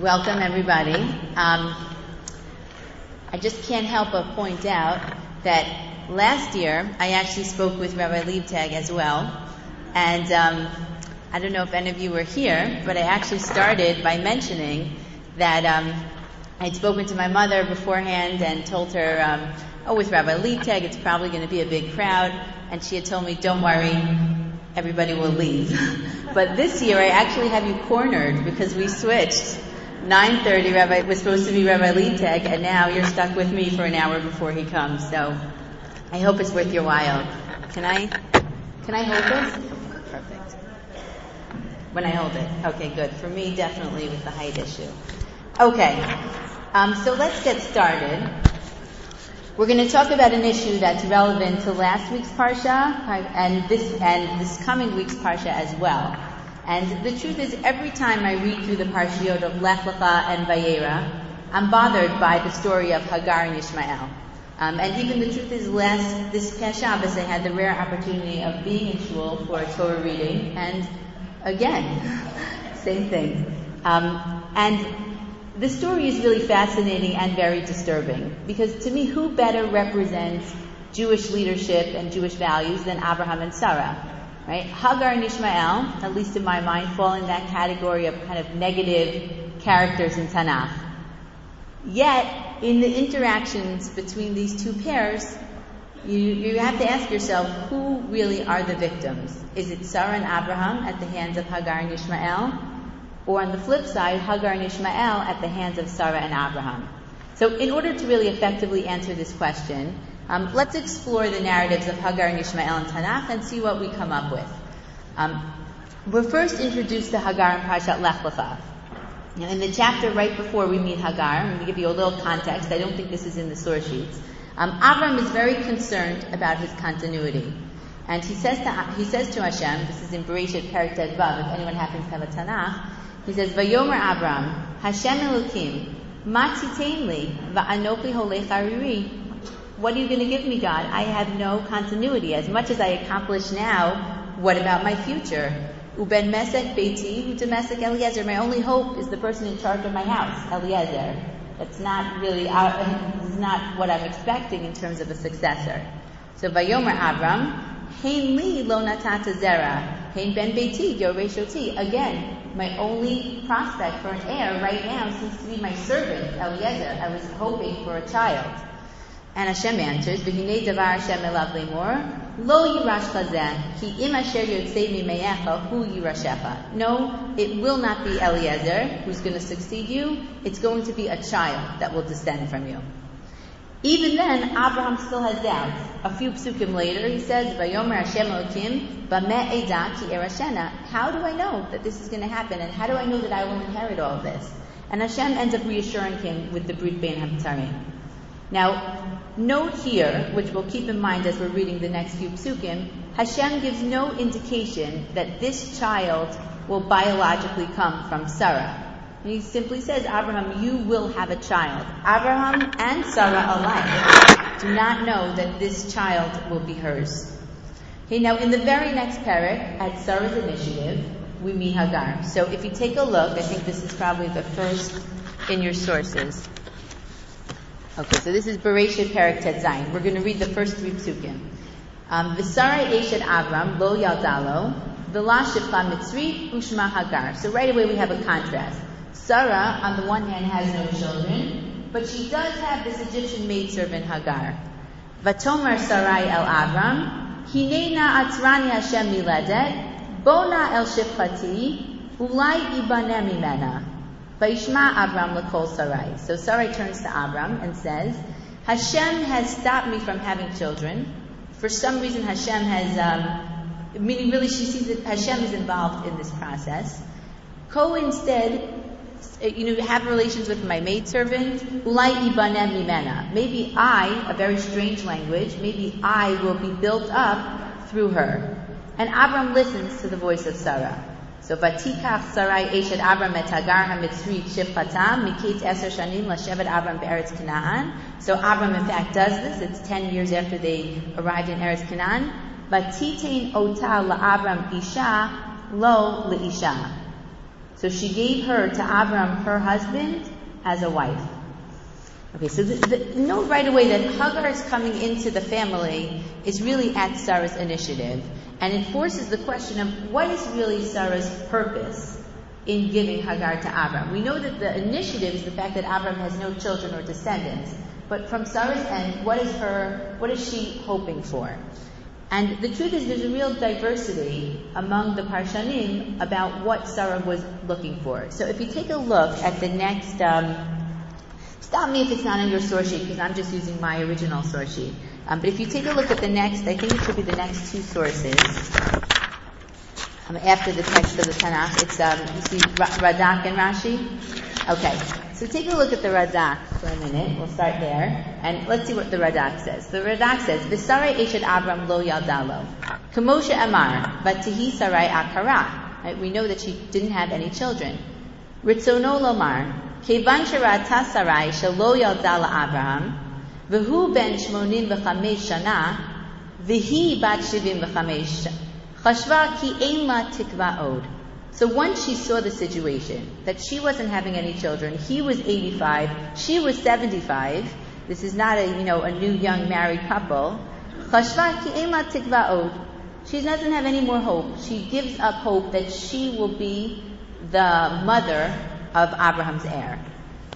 Welcome, everybody. Um, I just can't help but point out that last year I actually spoke with Rabbi Leibtag as well, and um, I don't know if any of you were here, but I actually started by mentioning that um, I'd spoken to my mother beforehand and told her, um, "Oh, with Rabbi Leibtag, it's probably going to be a big crowd," and she had told me, "Don't worry, everybody will leave." but this year I actually have you cornered because we switched. 9.30 Rabbi, was supposed to be Rabbi Leibtag, and now you're stuck with me for an hour before he comes. So I hope it's worth your while. Can I, can I hold this? Perfect. When I hold it. Okay, good. For me, definitely with the height issue. Okay. Um, so let's get started. We're going to talk about an issue that's relevant to last week's parsha and this and this coming week's parsha as well. And the truth is, every time I read through the parshiot of Lech Lecha and Vayera, I'm bothered by the story of Hagar and Ishmael. Um, and even the truth is, last this past Shabbos, I had the rare opportunity of being in shul for a Torah reading, and again, same thing. Um, and the story is really fascinating and very disturbing because to me, who better represents Jewish leadership and Jewish values than Abraham and Sarah? Right? Hagar and Ishmael, at least in my mind, fall in that category of kind of negative characters in Tanakh. Yet, in the interactions between these two pairs, you, you have to ask yourself, who really are the victims? Is it Sarah and Abraham at the hands of Hagar and Ishmael? Or on the flip side, Hagar and Ishmael at the hands of Sarah and Abraham? So in order to really effectively answer this question, um, let's explore the narratives of Hagar and Ishmael in Tanakh and see what we come up with. Um, we're first introduced to Hagar in Parshat Lech Lecha. Now, in the chapter right before we meet Hagar, I'm going to give you a little context. I don't think this is in the source sheets. Um, Avram is very concerned about his continuity. And he says to, he says to Hashem, this is in Bereshit Perik Vav, if anyone happens to have a Tanakh, he says, Vayomer Avram, Hashem Elokim, Matzitain li, va'anochi holech hariri. What are you going to give me, God? I have no continuity. As much as I accomplish now, what about my future? Uben mesek beiti, utemesek Eliezer. My only hope is the person in charge of my house, Eliezer. That's not really, is not what I'm expecting in terms of a successor. So Vayomer Avram, Hein li lo natata zera, Hein ben beiti yoreshoti. Again, my only prospect for an heir right now seems to be my servant, Eliezer. I was hoping for a child. And Hashem answers, "V'hinei davar Hashem elav lemor, lo yirash chazeh, ki im asher yotzei mimeyecha hu yirashecha." No, it will not be Eliezer who's going to succeed you. It's going to be a child that will descend from you. Even then, Abraham still has doubts. A few psukim later, he says, "Vayomer Hashem Elokim, ki erashena." How do I know that this is going to happen, and how do I know that I will inherit all of this? And Hashem ends up reassuring him with the Brit Bein Habitarim. Now, note here, which we'll keep in mind as we're reading the next few psukim, Hashem gives no indication that this child will biologically come from Sarah. He simply says, Abraham, you will have a child. Abraham and Sarah alike do not know that this child will be hers. Okay, now in the very next parak, at Sarah's initiative, we meet Hagar. So if you take a look, I think this is probably the first in your sources. Okay, so this is Bereshit Perik Tet Zayin. We're going to read the first three psukim. Um, eshet Avram lo yaldalo, v'la shifla mitzri ushma Hagar. So right away we have a contrast. Sarah, on the one hand, has no children, but she does have this Egyptian maidservant Hagar. Vatomer Sarai el Avram, Hinena atzrani Hashem miledet, bona el shifchati, ulai ibanem mimena. Vaishma Avram lekol Sarai. So Sarai turns to Avram and says, Hashem has stopped me from having children. For some reason, Hashem has, um, meaning really she sees that Hashem is involved in this process. Ko instead you know, have relations with my maidservant. Ulai ibanem mimena. Maybe I, a very strange language, maybe I will be built up through her. And Abram listens to the voice of Sarah. So vatikach Sarai eshet Abram et Hagar hamitzri shifchatam miketz eser shanim lashevet Abram be'eretz Canaan. So Abram in fact does this. It's ten years after they arrived in Eretz Canaan. Vatitein ota la'Abram isha lo le'isha. So she gave her to Abram, her husband, as a wife. Okay, so the, the, note right away that Hagar's coming into the family is really at Sarah's initiative, and it forces the question of what is really Sarah's purpose in giving Hagar to Abram. We know that the initiative is the fact that Abram has no children or descendants, but from Sarah's end, what is her, what is she hoping for? And the truth is, there's a real diversity among the Parshanim about what Sarah was looking for. So if you take a look at the next, um, stop me if it's not in your source sheet because I'm just using my original source sheet. Um, but if you take a look at the next, I think it should be the next two sources. Um, after the text of the Tanakh, it's um, you see Radak and Rashi. Okay, so take a look at the Radak for a minute. We'll start there. And let's see what the Radak says. The Radak says, V'sarai eshet Abram lo yaldalo. Kamosha amar, but v'tihi sarai akara. Right? We know that she didn't have any children. Ritzono lomar, kevan sharata sarai shalo yaldala Abraham, v'hu ben shmonim v'chamesh shana, v'hi bat shivim v'chamesh chashva ki ein la tikva od. So once she saw the situation, that she wasn't having any children, he was 85, she was 75, this is not a, you know, a new young married couple, she doesn't have any more hope. She gives up hope that she will be the mother of Abraham's heir.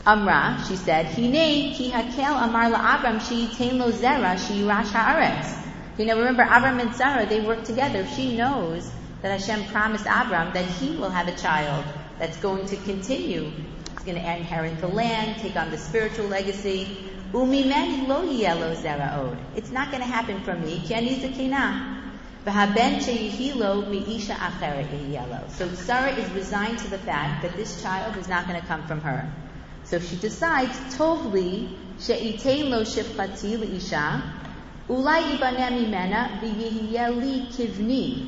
Amra, she said, Hine ki hakel amar she lo zera she rash haaretz. You know, remember Abram and Sarah, they work together. She knows that Hashem promised Abram that he will have a child that's going to continue. He's going to inherit the land, take on the spiritual legacy. Umimeni lo zera zeraod. It's not going to happen from me. Kiani zakina. So Sarah is resigned to the fact that this child is not going to come from her. So she decides, tovli she'itein lo shifchati leisha, ulai ibaneh mimena v'yihiyeli kivni.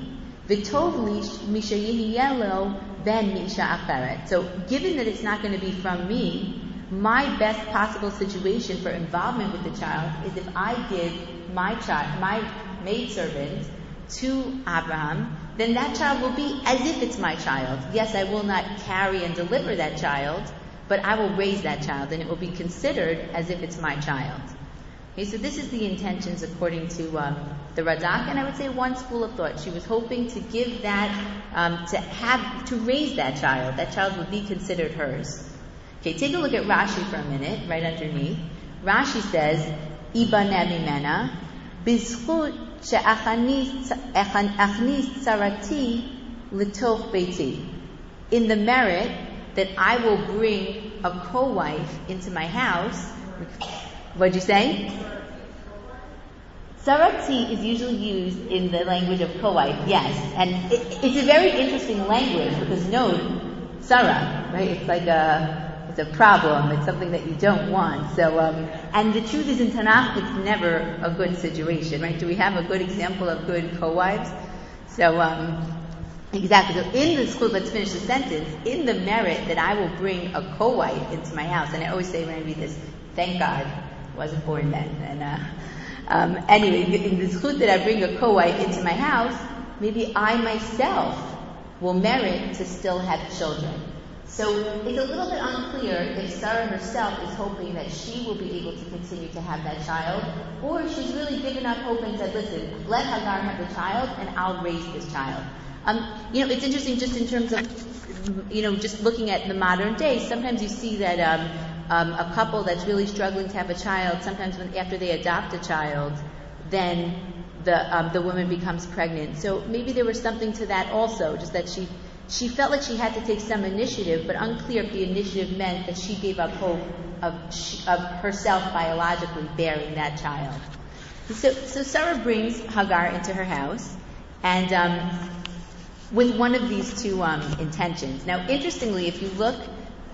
V'tov misha yihiyelo ben misha acheret. So given that it's not going to be from me, my best possible situation for involvement with the child is if I give my child, my maidservant to Abraham, then that child will be as if it's my child. Yes, I will not carry and deliver that child, but I will raise that child and it will be considered as if it's my child. Okay, so this is the intentions according to um, the Radak, and I would say one school of thought. She was hoping to give that, um, to have, to raise that child. That child would be considered hers. Okay, take a look at Rashi for a minute, right underneath. Rashi says, Iba mena, bizchut In the merit that I will bring a co-wife into my house, What'd you say? Sarati is usually used in the language of co-wife, yes. And it, it's a very interesting language because note, Sarah, right? It's like a, it's a problem. It's something that you don't want. So, um, and the truth is in Tanakh, it's never a good situation, right? Do we have a good example of good co-wives? So, um, Exactly. So in the school, let's finish the sentence. In the merit that I will bring a co-wife into my house, and I always say when I read this, thank God I wasn't born then. And uh, um, anyway, in the zchut that I bring a co-wife into my house, maybe I myself will merit to still have children. So it's a little bit unclear if Sarah herself is hoping that she will be able to continue to have that child, or if she's really given up hope and said, listen, let Hagar have the child and I'll raise this child. Um, you know, it's interesting just in terms of, you know, just looking at the modern day, sometimes you see that um, um, a couple that's really struggling to have a child, sometimes when, after they adopt a child, then the um, the woman becomes pregnant. So maybe there was something to that also, just that she she felt like she had to take some initiative, but unclear if the initiative meant that she gave up hope of of herself biologically bearing that child. So, so Sarah brings Hagar into her house, and um, with one of these two um, intentions. Now, interestingly, if you look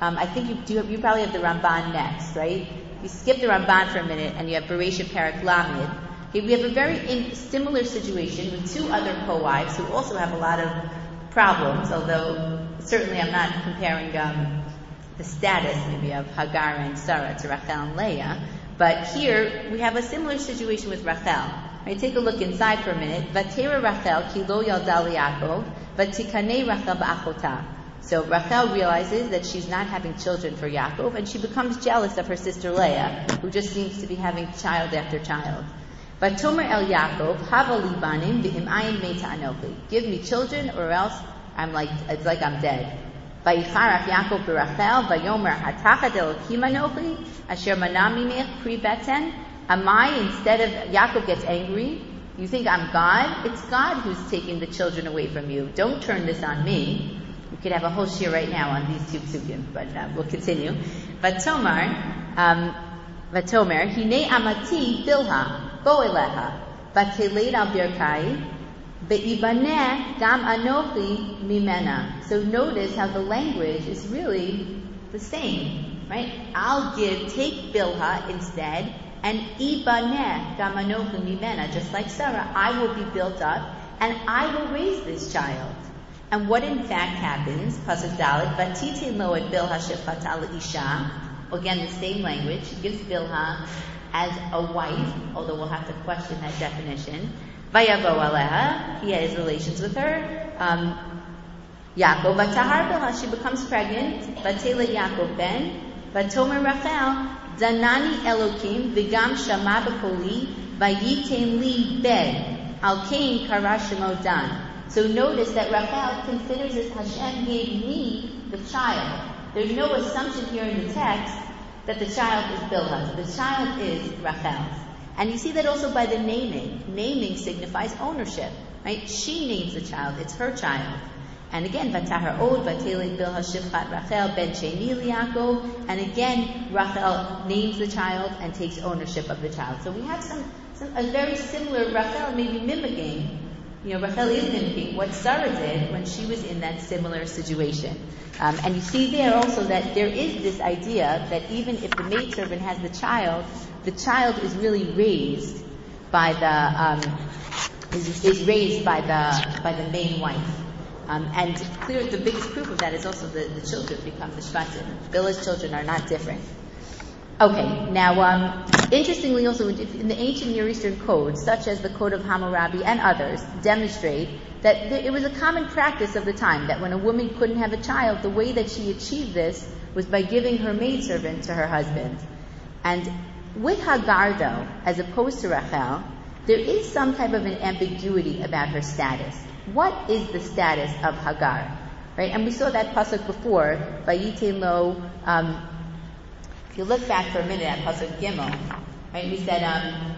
um, I think you do. You probably have the Ramban next, right? You skip the Ramban for a minute, and you have Bereishit Parak Lamed. Okay, we have a very in, similar situation with two other co-wives who also have a lot of problems. Although certainly I'm not comparing um, the status maybe of Hagar and Sarah to Rachel and Leah. But here we have a similar situation with Rachel. Right, take a look inside for a minute. Vatera Rachel kilo yaldal Yaakov. So Rachel realizes that she's not having children for Yaakov, and she becomes jealous of her sister Leah, who just seems to be having child after child. But Tomer el Yaakov, hava libanim v'im meta anochi. Give me children, or else I'm like it's like I'm dead. Vayicharach Yaakov berachel vayomer hatachat elokim anochi asher manamimich pri beten. Am I instead of Yaakov gets angry? You think I'm God? It's God who's taking the children away from you. Don't turn this on me. We could have a whole shiur right now on these two psukim, but uh, we'll continue. Vatomar, um, Vatomer, hine amati bilha, eleha, vateled al birkai, be'ibaneh gam anochi mimena. So notice how the language is really the same, right? I'll give, take bilha instead, and ibaneh gam anochi mimena, just like Sarah, I will be built up, and I will raise this child. And what in fact happens, Pasuk Dalit, Vatite lo et Bilha shefata isha, again the same language, gives Bilha as a wife, although we'll have to question that definition. Vayavo aleha, he has relations with her. Um, Yaakov, Vatahar Bilha, she becomes pregnant, Vatela Yaakov ben, Vatomer Rachel, Danani Elokim, Vigam Shama Bekoli, Vayitem li ben, Al Kain Karashimo Dan. So notice that Rachel considers as Hashem gave me the child. There's no assumption here in the text that the child is Bilhah. The child is Rachel's. And you see that also by the naming. Naming signifies ownership, right? She names the child. It's her child. And again, Vatahar Od, Vatelet Bilha Shifchat Rachel Ben Sheni. And again, Rachel names the child and takes ownership of the child. So we have some, some a very similar Rachel maybe mimicking you know, Rachel is mimicking what Sarah did when she was in that similar situation. Um, and you see there also that there is this idea that even if the maidservant has the child, the child is really raised by the um, is, is, raised by the by the main wife. Um, and clear, the biggest proof of that is also the, the children become the shvatim. Bilhah's children are not different. Okay, now, um, interestingly, also in the ancient Near Eastern codes, such as the Code of Hammurabi and others, demonstrate that it was a common practice of the time that when a woman couldn't have a child, the way that she achieved this was by giving her maidservant to her husband. And with Hagar, though, as opposed to Rachel, there is some type of an ambiguity about her status. What is the status of Hagar? Right? And we saw that pasuk before, Vayitin lo, um, if you look back for a minute at Pasuk Gimel, right, we said, um,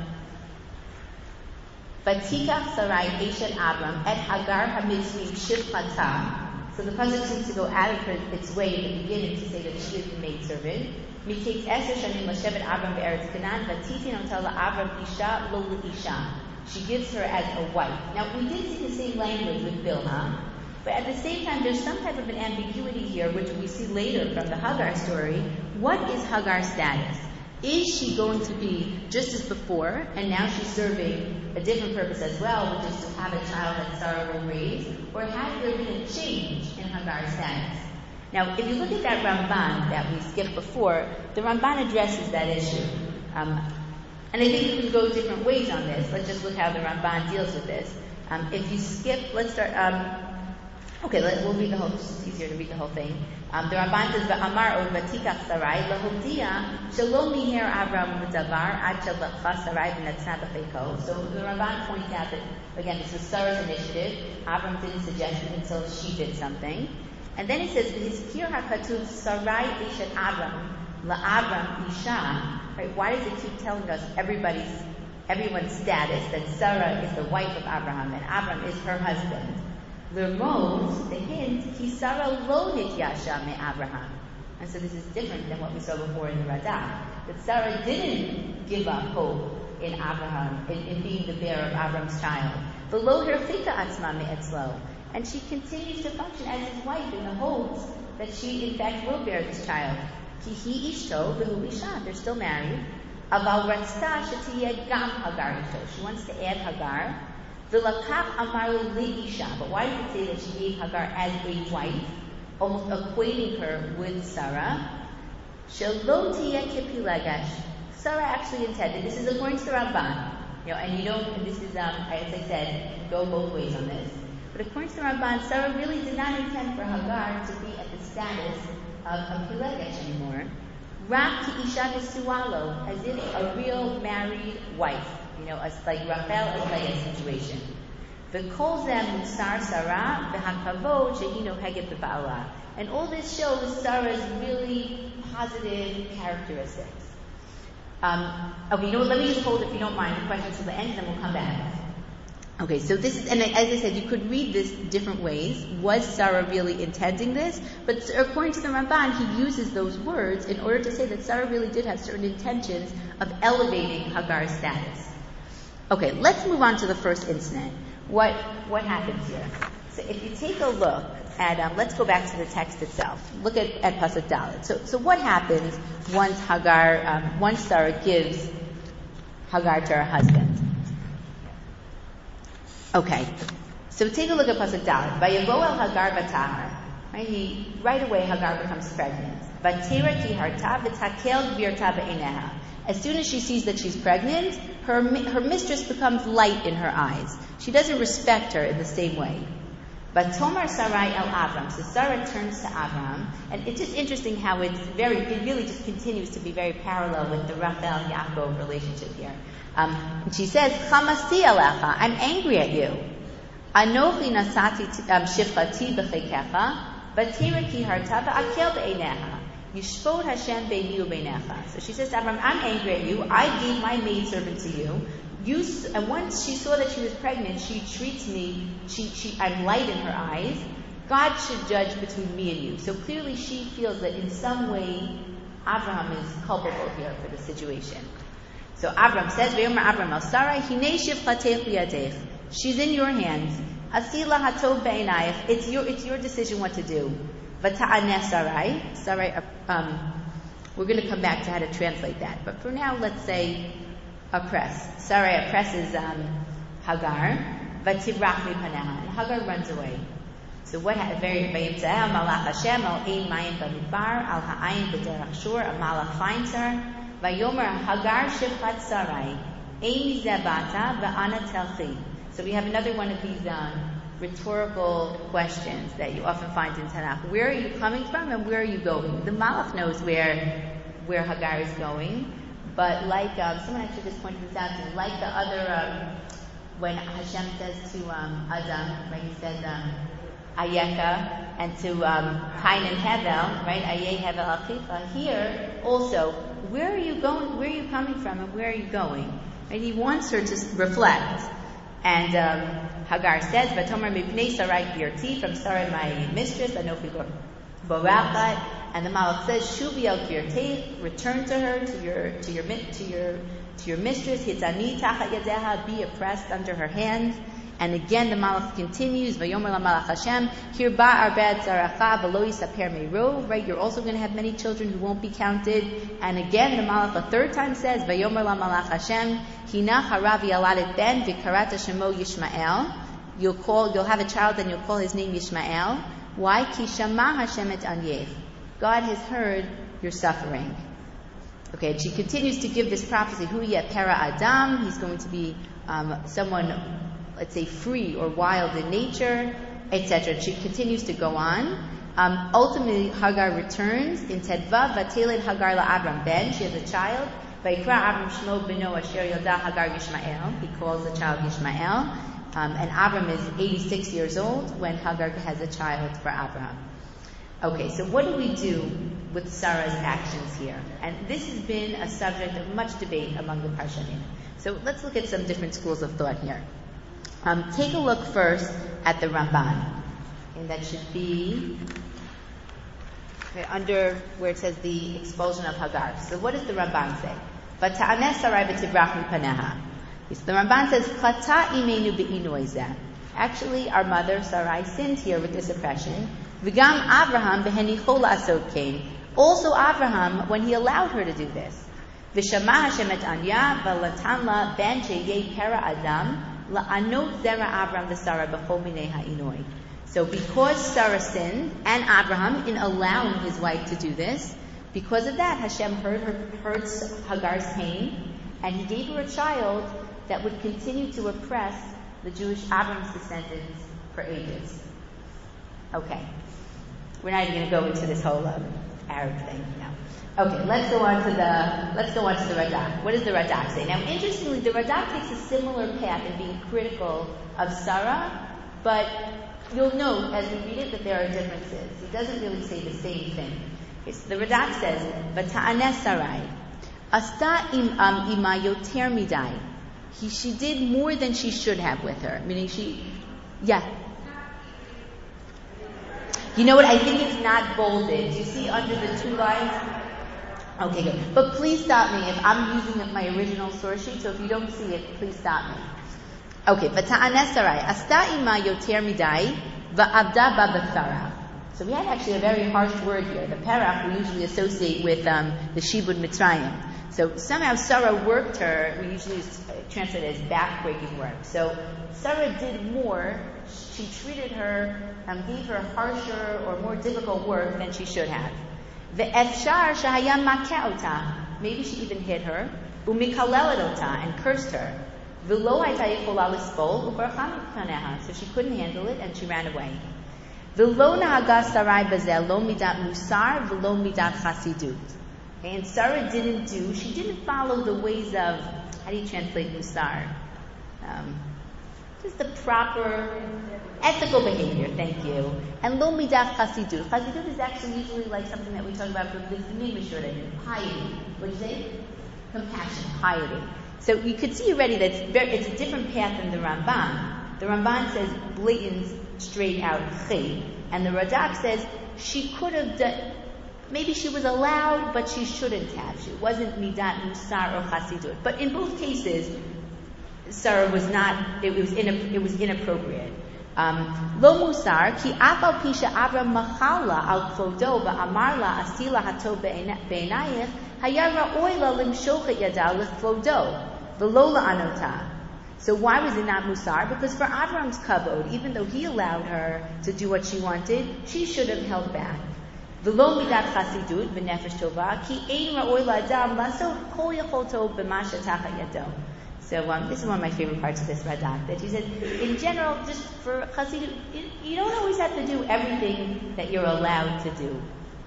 Sarai Eshet Abram et Hagar Hamitzvi Shifchata. So the pasuk seems to go out of its way in the beginning to say that she is the maidservant. Miketz Eser Shanim Lashevet Abram Be'eretz Canaan Vatitin Otala Abram Isha Lo Isha. She gives her as a wife. Now we did see the same language with Bilhah, but at the same time, there's some type of an ambiguity here, which we see later from the Hagar story. What is Hagar's status? Is she going to be just as before, and now she's serving a different purpose as well, which is to have a child that Sarah will raise? Or has there been a change in Hagar's status? Now, if you look at that Ramban that we skipped before, the Ramban addresses that issue. Um, and I think you can go different ways on this. Let's just look how the Ramban deals with this. Um, if you skip, let's start. Um, Okay, let, we'll read the whole, it's easier to read the whole thing. Um, the Ramban says, "Va'amar od vatikach sarai lahodia shalom miher Avram v'davar ad shalachcha sarai v'natzna b'cheiko." So the Ramban points out that again, this was Sarah's initiative. Avram didn't suggest it until she did something, and then he says, "V'hizkir hakatuv sarai ishat Avram la'Avram isha." Right? Why does it keep telling us everybody's everyone's status that Sarah is the wife of Abraham and Avram is her husband? Lermos, the hint, Kisara lo nityasha me Abraham. And so this is different than what we saw before in the Radak. That Sarah didn't give up hope in Abraham, in, in being the bearer of Abraham's child. Below her chika atzma me'etzlo. And she continues to function as his wife in the hopes that she in fact will bear this child. Kihi ishto v'hu. They're still married. Aval ratzta gam hagar ishto. She wants to add Hagar V'lakach amaru leisha. But why does it say that she gave Hagar as a wife, almost equating her with Sarah? Shelo kipilagash. Sarah actually intended. This is according to the Ramban. You know, and you don't. This is, um, as I said, go both ways on this. But according to the Ramban, Sarah really did not intend for Hagar to be at the status of a Pilegesh anymore. Rak ki isha nesualo, as if a real married wife, you know, a, like and Leah situation. V'kol zeh musar Sarah shehino heget b'ba'ala. And all this shows Sarah's really positive characteristics. Um, okay, you know? Let me just hold, if you don't mind, the questions to the end, and then we'll come back. Okay, so this is, and as I said, you could read this different ways. Was Sarah really intending this? But according to the Ramban, he uses those words in order to say that Sarah really did have certain intentions of elevating Hagar's status. Okay, let's move on to the first incident. What what happens here? So if you take a look at, um, let's go back to the text itself. Look at, at Pasuk Dalet. So, so what happens once Hagar, um, once Sarah gives Hagar to her husband? Okay, so take a look at Pasuk Dalet. Vayavo el Hagar batahar. Right, right away Hagar becomes pregnant. Vatira ki harta v'takel gvirta b'eineha. As soon as she sees that she's pregnant, her, her mistress becomes light in her eyes. She doesn't respect her in the same way. But Tomar Sarai el Avram. So Sarah turns to Avram, and it's just interesting how it's very, it really just continues to be very parallel with the Rachel Yaakov relationship here. Um, and she says, Chamasi alecha, I'm angry at you. Anochi nasati um, shifchati b'chekecha, batira ki harta v'akel be'eineha. Yishvot Hashem be'ni u'beinecha. So she says to I'm angry at you. I gave my maidservant to you. You, and once she saw that she was pregnant, she treats me, she, she, I'm light in her eyes. God should judge between me and you. So clearly she feels that in some way Abraham is culpable here for the situation. So Abram says, Ve'omer Abram al Sarai, Hinei shivchatech. She's in your hands. Asila hatov be'enayich. It's your, it's your decision what to do. Vata'aneh Sarai. Sarai, um, we're going to come back to how to translate that. But for now, let's say oppress. Sarai oppresses um, Hagar. Vatibrach mipaneha. And Hagar runs away. So what? Very vayimtzael malach Hashem al ein mayim b'midbar al ha'ayin b'derach shur. Malach finds her. Vayomer Hagar shifchat Sarai. Ein zebata v'ana telchi. So we have another one of these um, rhetorical questions that you often find in Tanakh. Where are you coming from and where are you going? The Malach knows where where Hagar is going, but like um, someone actually just pointed this out like the other um, when Hashem says to um, Adam, right? He says um, Ayeka, and to um, Kain and Hevel, right? Ayeh Hevel Achifa. Here also, where are you going? Where are you coming from, and where are you going? And He wants her to reflect. And um, Hagar says, "Vatomer mipnei Sarai kirti from Sarai my mistress, Anofi borachat." And the Malach says, "Shuvi kirti, return to her, to your, to your, to your, to your mistress. Hitzani tachat yadeha, be oppressed under her hands." And again, the Malach continues, "Vayomer Malach Hashem, here ba arbed zaracha v'lo yisaper meiro." Right, you're also going to have many children who won't be counted. And again, the Malach a third time says, "Vayomer Malach Hashem, hina haravi aladet ben v'karata shemo Yishmael." You'll call, you'll have a child, and you'll call his name Yishmael. Why? Ki shama Hashem. God has heard your suffering. Okay, and she continues to give this prophecy. Hu yet para Adam. He's going to be um, someone let's say, free or wild in nature, etc. She continues to go on. Um, ultimately, Hagar returns in Tedvav, Vateled Hagar Abram ben. She has a child. Vaikra Abram Shmo beno asher yilda Hagar Yishmael. He calls the child Yishmael. Um, and Abram is 86 years old when Hagar has a child for Abraham. Okay, so what do we do with Sarah's actions here? And this has been a subject of much debate among the Parshanim. So let's look at some different schools of thought here. Um, take a look first at the Ramban. And that should be under where it says the expulsion of Hagar. So what does the Ramban say? V'tibrach paneha. So the Ramban says, Chata imenu. Actually, our mother Sarai sinned here with this oppression. V'gam Abraham behenichol came. Also Abraham, when he allowed her to do this. V'shama Hashem et anya v'latan la ben adam Abraham. So because Sarah sinned and Abraham in allowing his wife to do this, because of that Hashem heard her heard Hagar's pain, and he gave her a child that would continue to oppress the Jewish Abraham's descendants for ages. Okay. We're not even going to go into this whole um, Arab thing. Okay, let's go on to the let's go on to the Radak. What does the Radak say? Now, interestingly, the Radak takes a similar path in being critical of Sarah, but you'll note as we read it that there are differences. He doesn't really say the same thing. Okay, so the Radak says, "Vata'anes Sarai, asta im ima yoter midai." He, she did more than she should have with her, meaning she, yeah. You know what? I think it's not bolded. You see under the two lines? Okay, good. But please stop me if I'm using my original source sheet, so if you don't see it, please stop me. Okay, v'ta'anesarai, asta ima yoter midai, va'abda ba'bethara. So we had actually a very harsh word here. The parach we usually associate with um, the shibud mitzrayim. So somehow Sarah worked her, we usually uh, translate it as backbreaking work. So Sarah did more, she treated her, um, gave her harsher or more difficult work than she should have. The efshar shahayam makeh maybe she even hit her, umikalelet and cursed her. V'lo so she couldn't handle it and she ran away. Bazel musar. And Sarah didn't do, she didn't follow the ways of, how do you translate musar? Um, just the proper ethical behavior, thank you. And lo midat chasidut. Chasidut is actually usually like something that we talk about from the Mishra, piety. What do you say? Compassion, piety. So you could see already that it's, very, it's a different path than the Ramban. The Ramban says blatant, straight out chay, and the Radak says she could have done. Maybe she was allowed, but she shouldn't have. She wasn't midat musar or chasidut. But in both cases, Sarah was not. It was, in, it was inappropriate. Um, lo musar ki afal pisha avra machala al ba'amar la asila hatov be'enayich hayara oila limshochet yada l'kvodo. The Lola Anota. So why was it not Musar? Because for Avram's kavod, even though he allowed her to do what she wanted, she should have held back. V'lo midat chasidut v'nefesh tova ki ein ra'oi la'adam laso kol yacholto b'masha tachat yado. So um, this is one of my favorite parts of this Radak, that he said, in general, just for chasidut, you don't always have to do everything that you're allowed to do.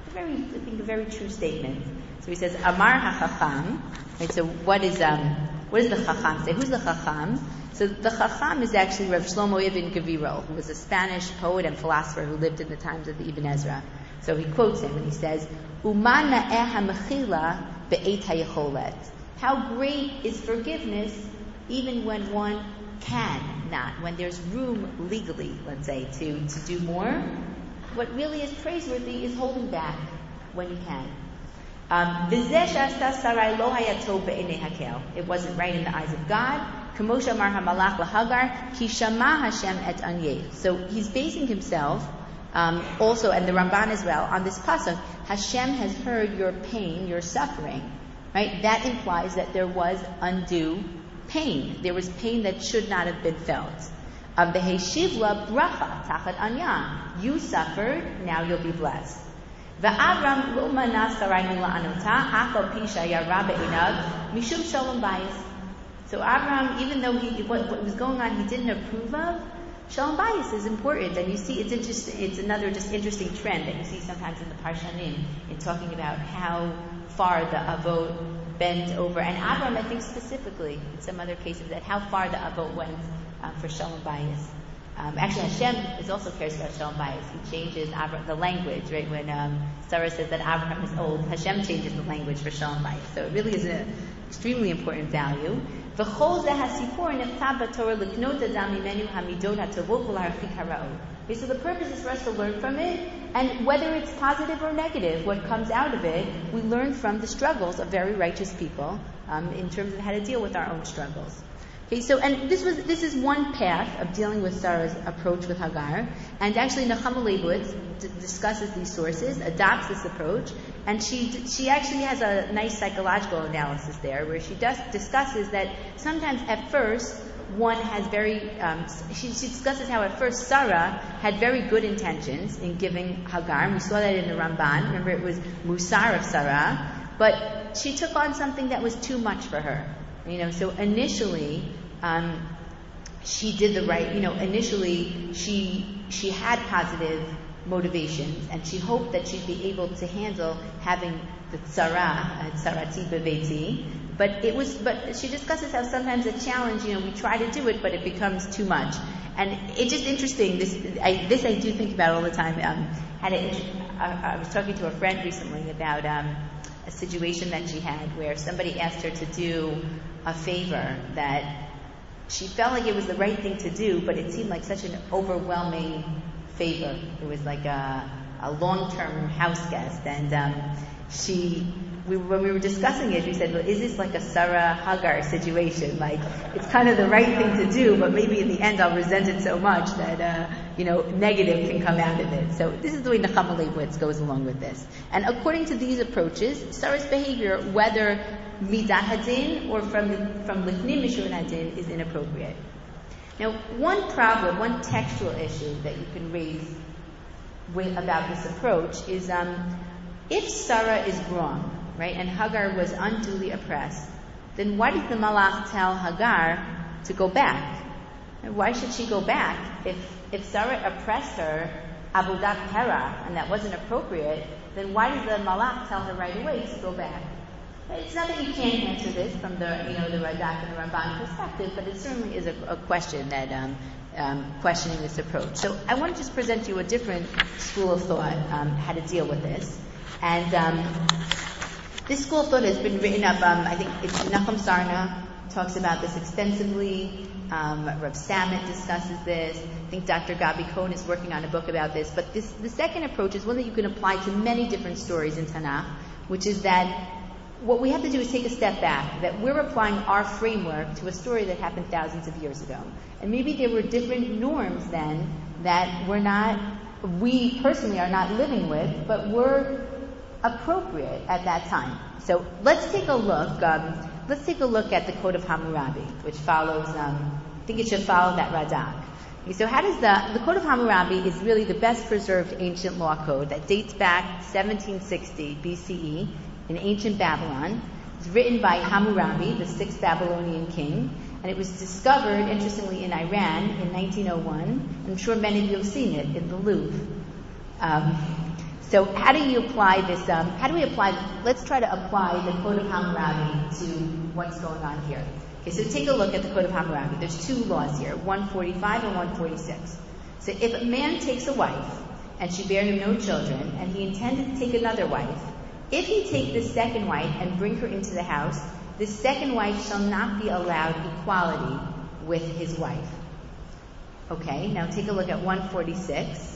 A very, I think, a very true statement. So he says, Amar ha'chacham. Right, so what is um, what does the Chacham say? Who's the Chacham? So the Chacham is actually Rav Shlomo Ibn Gaviro, who was a Spanish poet and philosopher who lived in the times of the Ibn Ezra. So he quotes him and he says, Umana How great is forgiveness even when one can not, when there's room legally, let's say, to, to do more. What really is praiseworthy is holding back when you can. Um, it wasn't right in the eyes of God. So he's basing himself um, also, and the Ramban as well, on this pasuk. Hashem has heard your pain, your suffering. Right? That implies that there was undue pain. There was pain that should not have been felt. Um, bracha tachat anya. You suffered, now you'll be blessed. Va'avram lo manas afal pisha yara be'inav, mishum shalom bayis. So Avram, even though he, what, what, was going on he didn't approve of, shalom bayis is important. And you see, it's interesting, it's another just interesting trend that you see sometimes in the Parshanim, in talking about how far the Avot bent over. And Avram, I think specifically, in some other cases, that how far the Avot went um, for shalom bayis. Um, actually, Hashem is also cares about Shalom Bayis. He changes the language, right? When um, Sarah says that Abraham is old, Hashem changes the language for Shalom Bayis. So it really is an extremely important value. So the purpose is for us to learn from it, and whether it's positive or negative, what comes out of it, we learn from the struggles of very righteous people um, in terms of how to deal with our own struggles. Okay, so and this was this is one path of dealing with Sarah's approach with Hagar, and actually Nechama Leibowitz d- discusses these sources, adopts this approach, and she she actually has a nice psychological analysis there where she does discusses that sometimes at first one has very um, she, she, discusses how at first Sarah had very good intentions in giving Hagar. And we saw that in the Ramban. Remember, it was Musar of Sarah, but she took on something that was too much for her. You know, so initially, um, she did the right, you know, initially she she had positive motivations and she hoped that she'd be able to handle having the tzara, tzarati beveti. But it was, but she discusses how sometimes a challenge, you know, we try to do it, but it becomes too much. And it's just interesting. This, I, this I do think about all the time. Um, had a, I, I was talking to a friend recently about um, a situation that she had where somebody asked her to do a favor that she felt like it was the right thing to do, but it seemed like such an overwhelming favor. It was like a, a long-term house guest, and um, she, we, when we were discussing it, we said, well, is this like a Sarah Hagar situation? Like, it's kind of the right thing to do, but maybe in the end I'll resent it so much that, uh, you know, negative can come out of it. So this is the way Nechama Leibowitz goes along with this. And according to these approaches, Sarah's behavior, whether midah hadin or from from lifnim hadin, is inappropriate. Now, one problem, one textual issue that you can raise with, about this approach is um, if Sarah is wrong, right, and Hagar was unduly oppressed, then why did the Malach tell Hagar to go back? And why should she go back if if Sarah oppressed her abudat hera and that wasn't appropriate? Then why did the Malach tell her right away to go back? It's not that you can't answer this from the, you know, the Radak and the Ramban perspective, but it certainly is a, a question that um, um, questioning this approach. So I want to just present you a different school of thought um, how to deal with this, and um, this school of thought has been written up. Um, I think it's Nachum Sarna talks about this extensively. Um, Rav Samet discusses this. I think Dr. Gabi Cohen is working on a book about this. But this, the second approach is one that you can apply to many different stories in Tanakh, which is that what we have to do is take a step back, that we're applying our framework to a story that happened thousands of years ago. And maybe there were different norms then that we're not, we personally are not living with, but were appropriate at that time. So let's take a look, um, let's take a look at the Code of Hammurabi, which follows, um, I think it should follow that Radak. Okay, so how does the, the Code of Hammurabi is really the best preserved ancient law code that dates back 1760 BCE in ancient Babylon. It's written by Hammurabi, the sixth Babylonian king, and it was discovered, interestingly, in Iran in 1901. I'm sure many of you have seen it in the Louvre. Um, so how do you apply this? Um, how do we apply? Let's try to apply the Code of Hammurabi to what's going on here. Okay, so take a look at the Code of Hammurabi. There's two laws here, 145 and 146. So if a man takes a wife and she bear him no children, and he intended to take another wife, if he take the second wife and bring her into the house, the second wife shall not be allowed equality with his wife. Okay, now take a look at 146.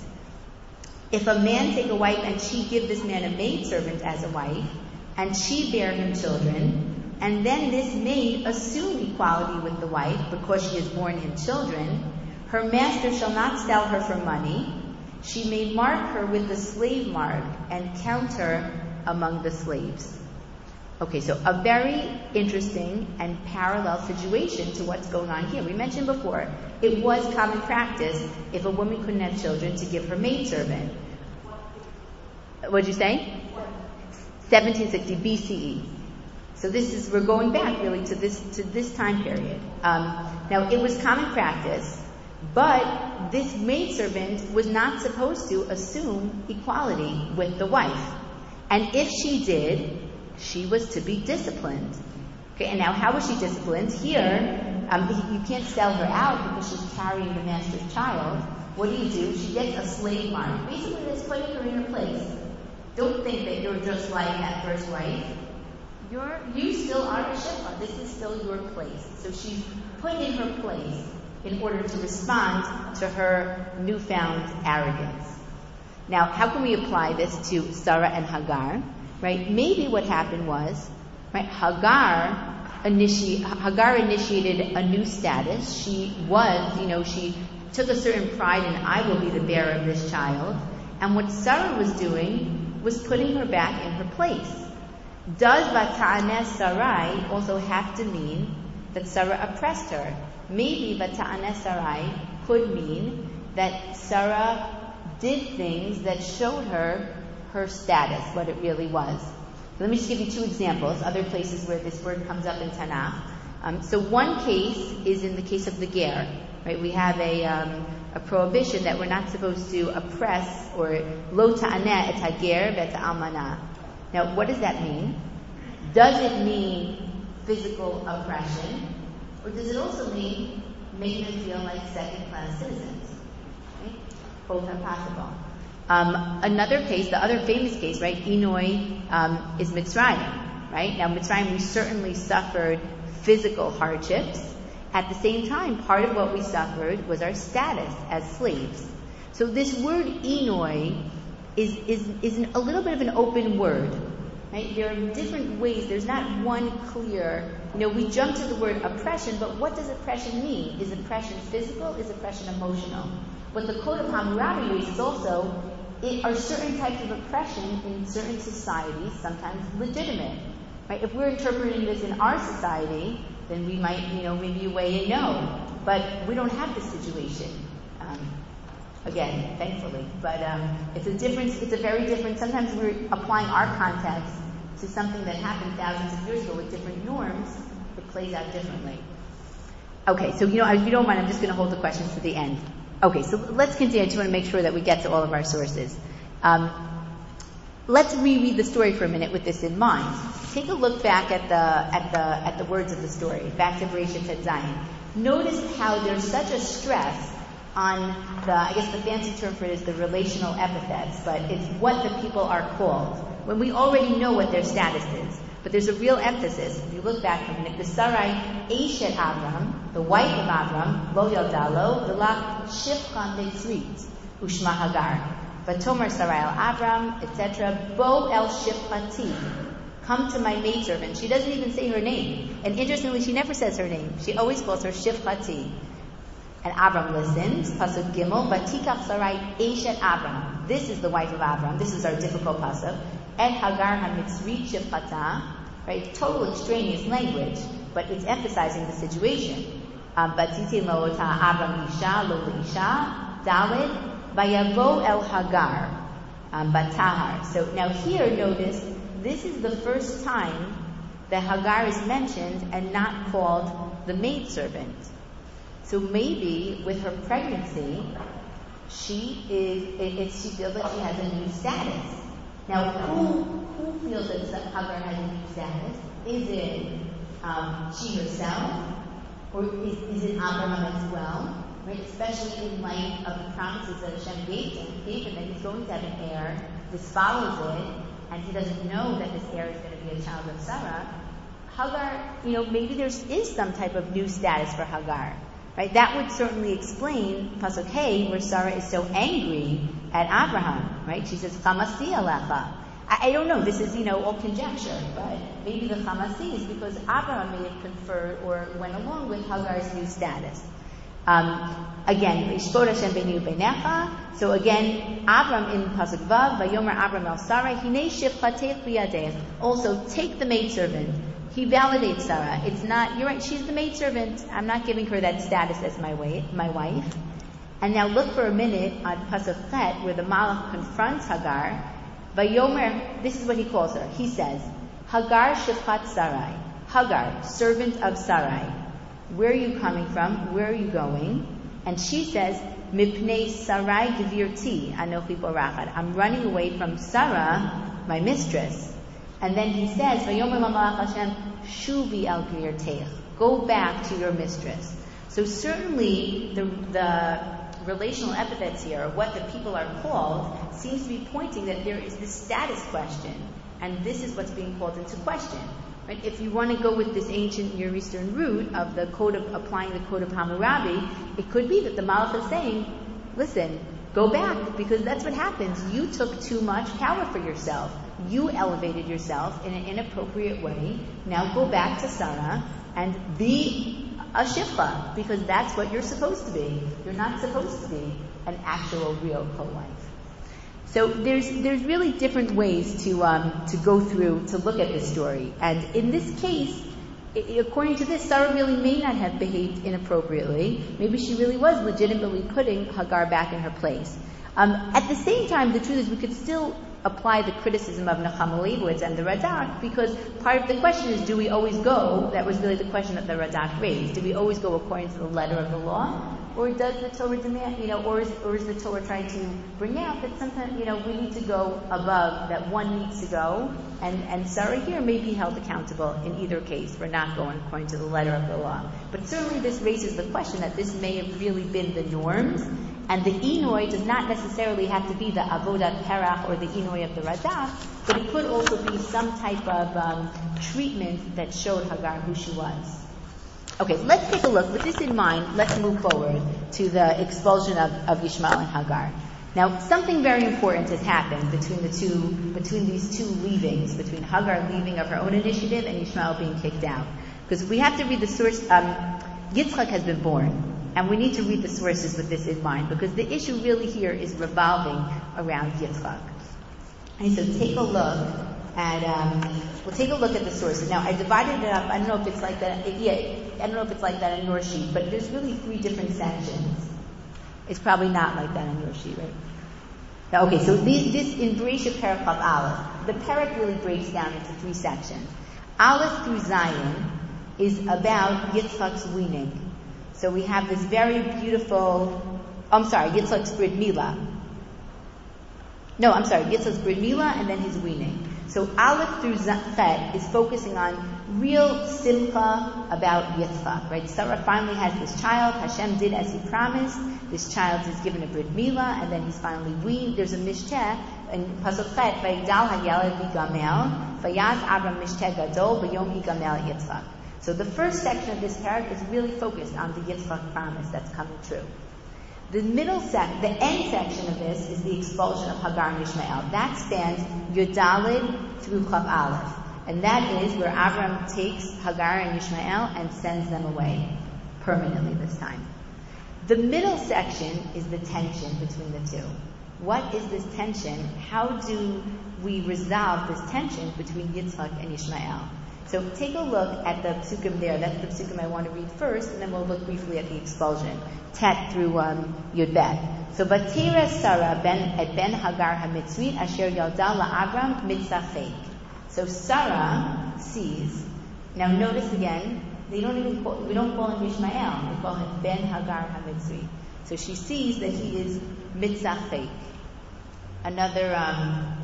If a man take a wife and she give this man a maidservant as a wife, and she bear him children, and then this maid assume equality with the wife because she has borne him children, her master shall not sell her for money. She may mark her with the slave mark and count her among the slaves. Okay, so a very interesting and parallel situation to what's going on here. We mentioned before, it was common practice if a woman couldn't have children to give her maidservant. What'd you say? 1760 BCE. So this is, we're going back really to this, to this time period. Um, now it was common practice, but this maidservant was not supposed to assume equality with the wife. And if she did, she was to be disciplined. Okay, and now how was she disciplined? Here, um, you can't sell her out because she's carrying the master's child. What do you do? She gets a slave mark. Basically, that's putting her in her place. Don't think that you're just like that first wife. You're, you still are a shippa. This is still your place. So she's put in her place in order to respond to her newfound arrogance. Now, how can we apply this to Sarah and Hagar? Right? Maybe what happened was, right, Hagar Hagar initiated a new status. She was, you know, she took a certain pride in I will be the bearer of this child. And what Sarah was doing was putting her back in her place. Does Vata'anes Sarai also have to mean that Sarah oppressed her? Maybe Vata'anes Sarai could mean that Sarah did things that showed her her status, what it really was. Let me just give you two examples, other places where this word comes up in Tanakh. Um, so one case is in the case of the ger. right? We have a, um, a prohibition that we're not supposed to oppress or lo ta'aneh et hager vet almana. Now, what does that mean? Does it mean physical oppression, or does it also mean making them feel like second-class citizens? Both are possible. Um, another case, the other famous case, right? Inoi um, is Mitzrayim, right? Now, Mitzrayim, we certainly suffered physical hardships. At the same time, part of what we suffered was our status as slaves. So this word Inoi is, is, is a little bit of an open word. Right? There are different ways. There's not one clear, you know, we jump to the word oppression, but what does oppression mean? Is oppression physical? Is oppression emotional? What the Code of Hammurabi raises also it are certain types of oppression in certain societies sometimes legitimate. Right? If we're interpreting this in our society, then we might, you know, maybe weigh in no. But we don't have this situation. Um, again, thankfully. But um, it's a difference, it's a very different, sometimes we're applying our context to something that happened thousands of years ago with different norms, it plays out differently. Okay, so you know, if you don't mind, I'm just going to hold the questions to the end. Okay, so let's continue. I just want to make sure that we get to all of our sources. Um, let's reread the story for a minute with this in mind. Take a look back at the at the at the words of the story, back to Bereshit Tet Zayin. Notice how there's such a stress on the I guess the fancy term for it is the relational epithets, but it's what the people are called. When we already know what their status is. But there's a real emphasis. If you look back from it, the Sarai Eshet Avram, the wife of Avram, Lo Yaldalo, Vilak Shifcha Mitzrit, Ushma Hagar. Vatomer Sarai Avram, etc. Bo el Shifchati. Come to my maidservant. She doesn't even say her name. And interestingly, she never says her name. She always calls her Shifchati. And Avram listens. Pasuk Gimel. Vatikach Sarai Eshet Avram. This is the wife of Avram. This is our difficult pasuk. Et Hagar HaMitzrit Shifchata, right? Total extraneous language, but it's emphasizing the situation. Batiti Loota Abram Isha Lo Isha Dalid Vayavo El Hagar Batahar. So now here, notice this is the first time that Hagar is mentioned and not called the maidservant. So maybe with her pregnancy, she is, it, it, she feels like she has a new status. Now, who, who feels that Hagar has a new status? Is it um, she herself? Or is, is it Abraham as well? Right? Especially in light of the promises that Hashem gave to David that he's going to have an heir. This follows it, and he doesn't know that this heir is going to be a child of Sarah. Hagar, you know, maybe there is some type of new status for Hagar. Right? That would certainly explain Pasuk Hey, where Sarah is so angry at Abraham. Right? She says, Chamasi alecha. I, I don't know. This is, you know, all conjecture, but maybe the Chamasi is because Abraham may have conferred or went along with Hagar's new status. Um, again. So again, Abram in Pasuk Vav, Vayomer Abram el Sarai, Hine shifchatech biyadech. Also, take the maidservant. He validates Sarah. It's not, you're right, she's the maidservant. I'm not giving her that status as my, way, my wife. And now look for a minute on Pasuk where the Malach confronts Hagar. Vayomer, this is what he calls her. He says, Hagar shifchat Sarai. Hagar, servant of Sarai. Where are you coming from? Where are you going? And she says, Mipnei Sarai Gevirti Anochi Borachat. I'm running away from Sarah, my mistress. And then he says, Vayomer Lamalach Hashem, Shuvi al Gevirteich. Go back to your mistress. So certainly the, the relational epithets here, what the people are called, seems to be pointing that there is this status question. And this is what's being called into question. Right? If you want to go with this ancient Near Eastern root of the code of applying the code of Hammurabi, it could be that the Malach is saying, listen, go back because that's what happens. You took too much power for yourself. You elevated yourself in an inappropriate way. Now go back to Sarah and be a shifcha because that's what you're supposed to be. You're not supposed to be an actual real co-wife. So there's there's really different ways to um, to go through to look at this story, and in this case, according to this, Sarah really may not have behaved inappropriately. Maybe she really was legitimately putting Hagar back in her place. Um, at the same time, the truth is we could still apply the criticism of Nechama Leibowitz and the Radak because part of the question is do we always go, that was really the question that the Radak raised, do we always go according to the letter of the law? Or does the Torah demand, you know, or is, or is the Torah trying to bring out that sometimes, you know, we need to go above, that one needs to go, and, and Sarah here may be held accountable in either case for not going according to the letter of the law. But certainly this raises the question that this may have really been the norms, and the Inoi does not necessarily have to be the Avodat Perech or the Inoi of the Radak, but it could also be some type of um, treatment that showed Hagar who she was. Okay, so let's take a look. With this in mind, let's move forward to the expulsion of, of Ishmael and Hagar. Now, something very important has happened between the two, between these two leavings, between Hagar leaving of her own initiative and Ishmael being kicked out. Because we have to read the source, um, Yitzchak has been born. And we need to read the sources with this in mind because the issue really here is revolving around Yitzchak. And so take a look at, um, we'll take a look at the sources. Now I divided it up, I don't know if it's like that, yeah, I don't know if it's like that on your sheet, but there's really three different sections. It's probably not like that on your sheet, right? Now, okay, so these, this in Bereishit Perek of Aleph, the Perek really breaks down into three sections. Aleph through Zion is about Yitzchak's weaning. So we have this very beautiful, I'm sorry, Yitzchak's Brit Mila. No, I'm sorry, Yitzchak's Brit Mila and then his weaning. So Aleph through Chet is focusing on real simcha about Yitzchak, right? Sarah finally has this child. Hashem did as he promised. This child is given a Brit Mila, and then he's finally weaned. There's a mishteh in Pasuk Chet, Vayigdal HaYeled Bigamel, Vayaz Avram Mishteh Gadol, Vayom Yigamel Yitzchak. So the first section of this parak is really focused on the Yitzchak promise that's coming true. The middle sec, the end section of this is the expulsion of Hagar and Ishmael. That spans Yudalid through Chaf Aleph. And that is where Avram takes Hagar and Ishmael and sends them away permanently this time. The middle section is the tension between the two. What is this tension? How do we resolve this tension between Yitzchak and Ishmael? So take a look at the psukim there. That's the psukim I want to read first, and then we'll look briefly at the expulsion. Tet through um, Yud Bet. So Batira Sarah ben et ben Hagar hamitzrit asher yalda la'Avram mitzachek. So Sarah sees. Now notice again, they don't even call, we don't call him Ishmael. We call him Ben Hagar hamitzrit. So she sees that he is mitzachek. Another um,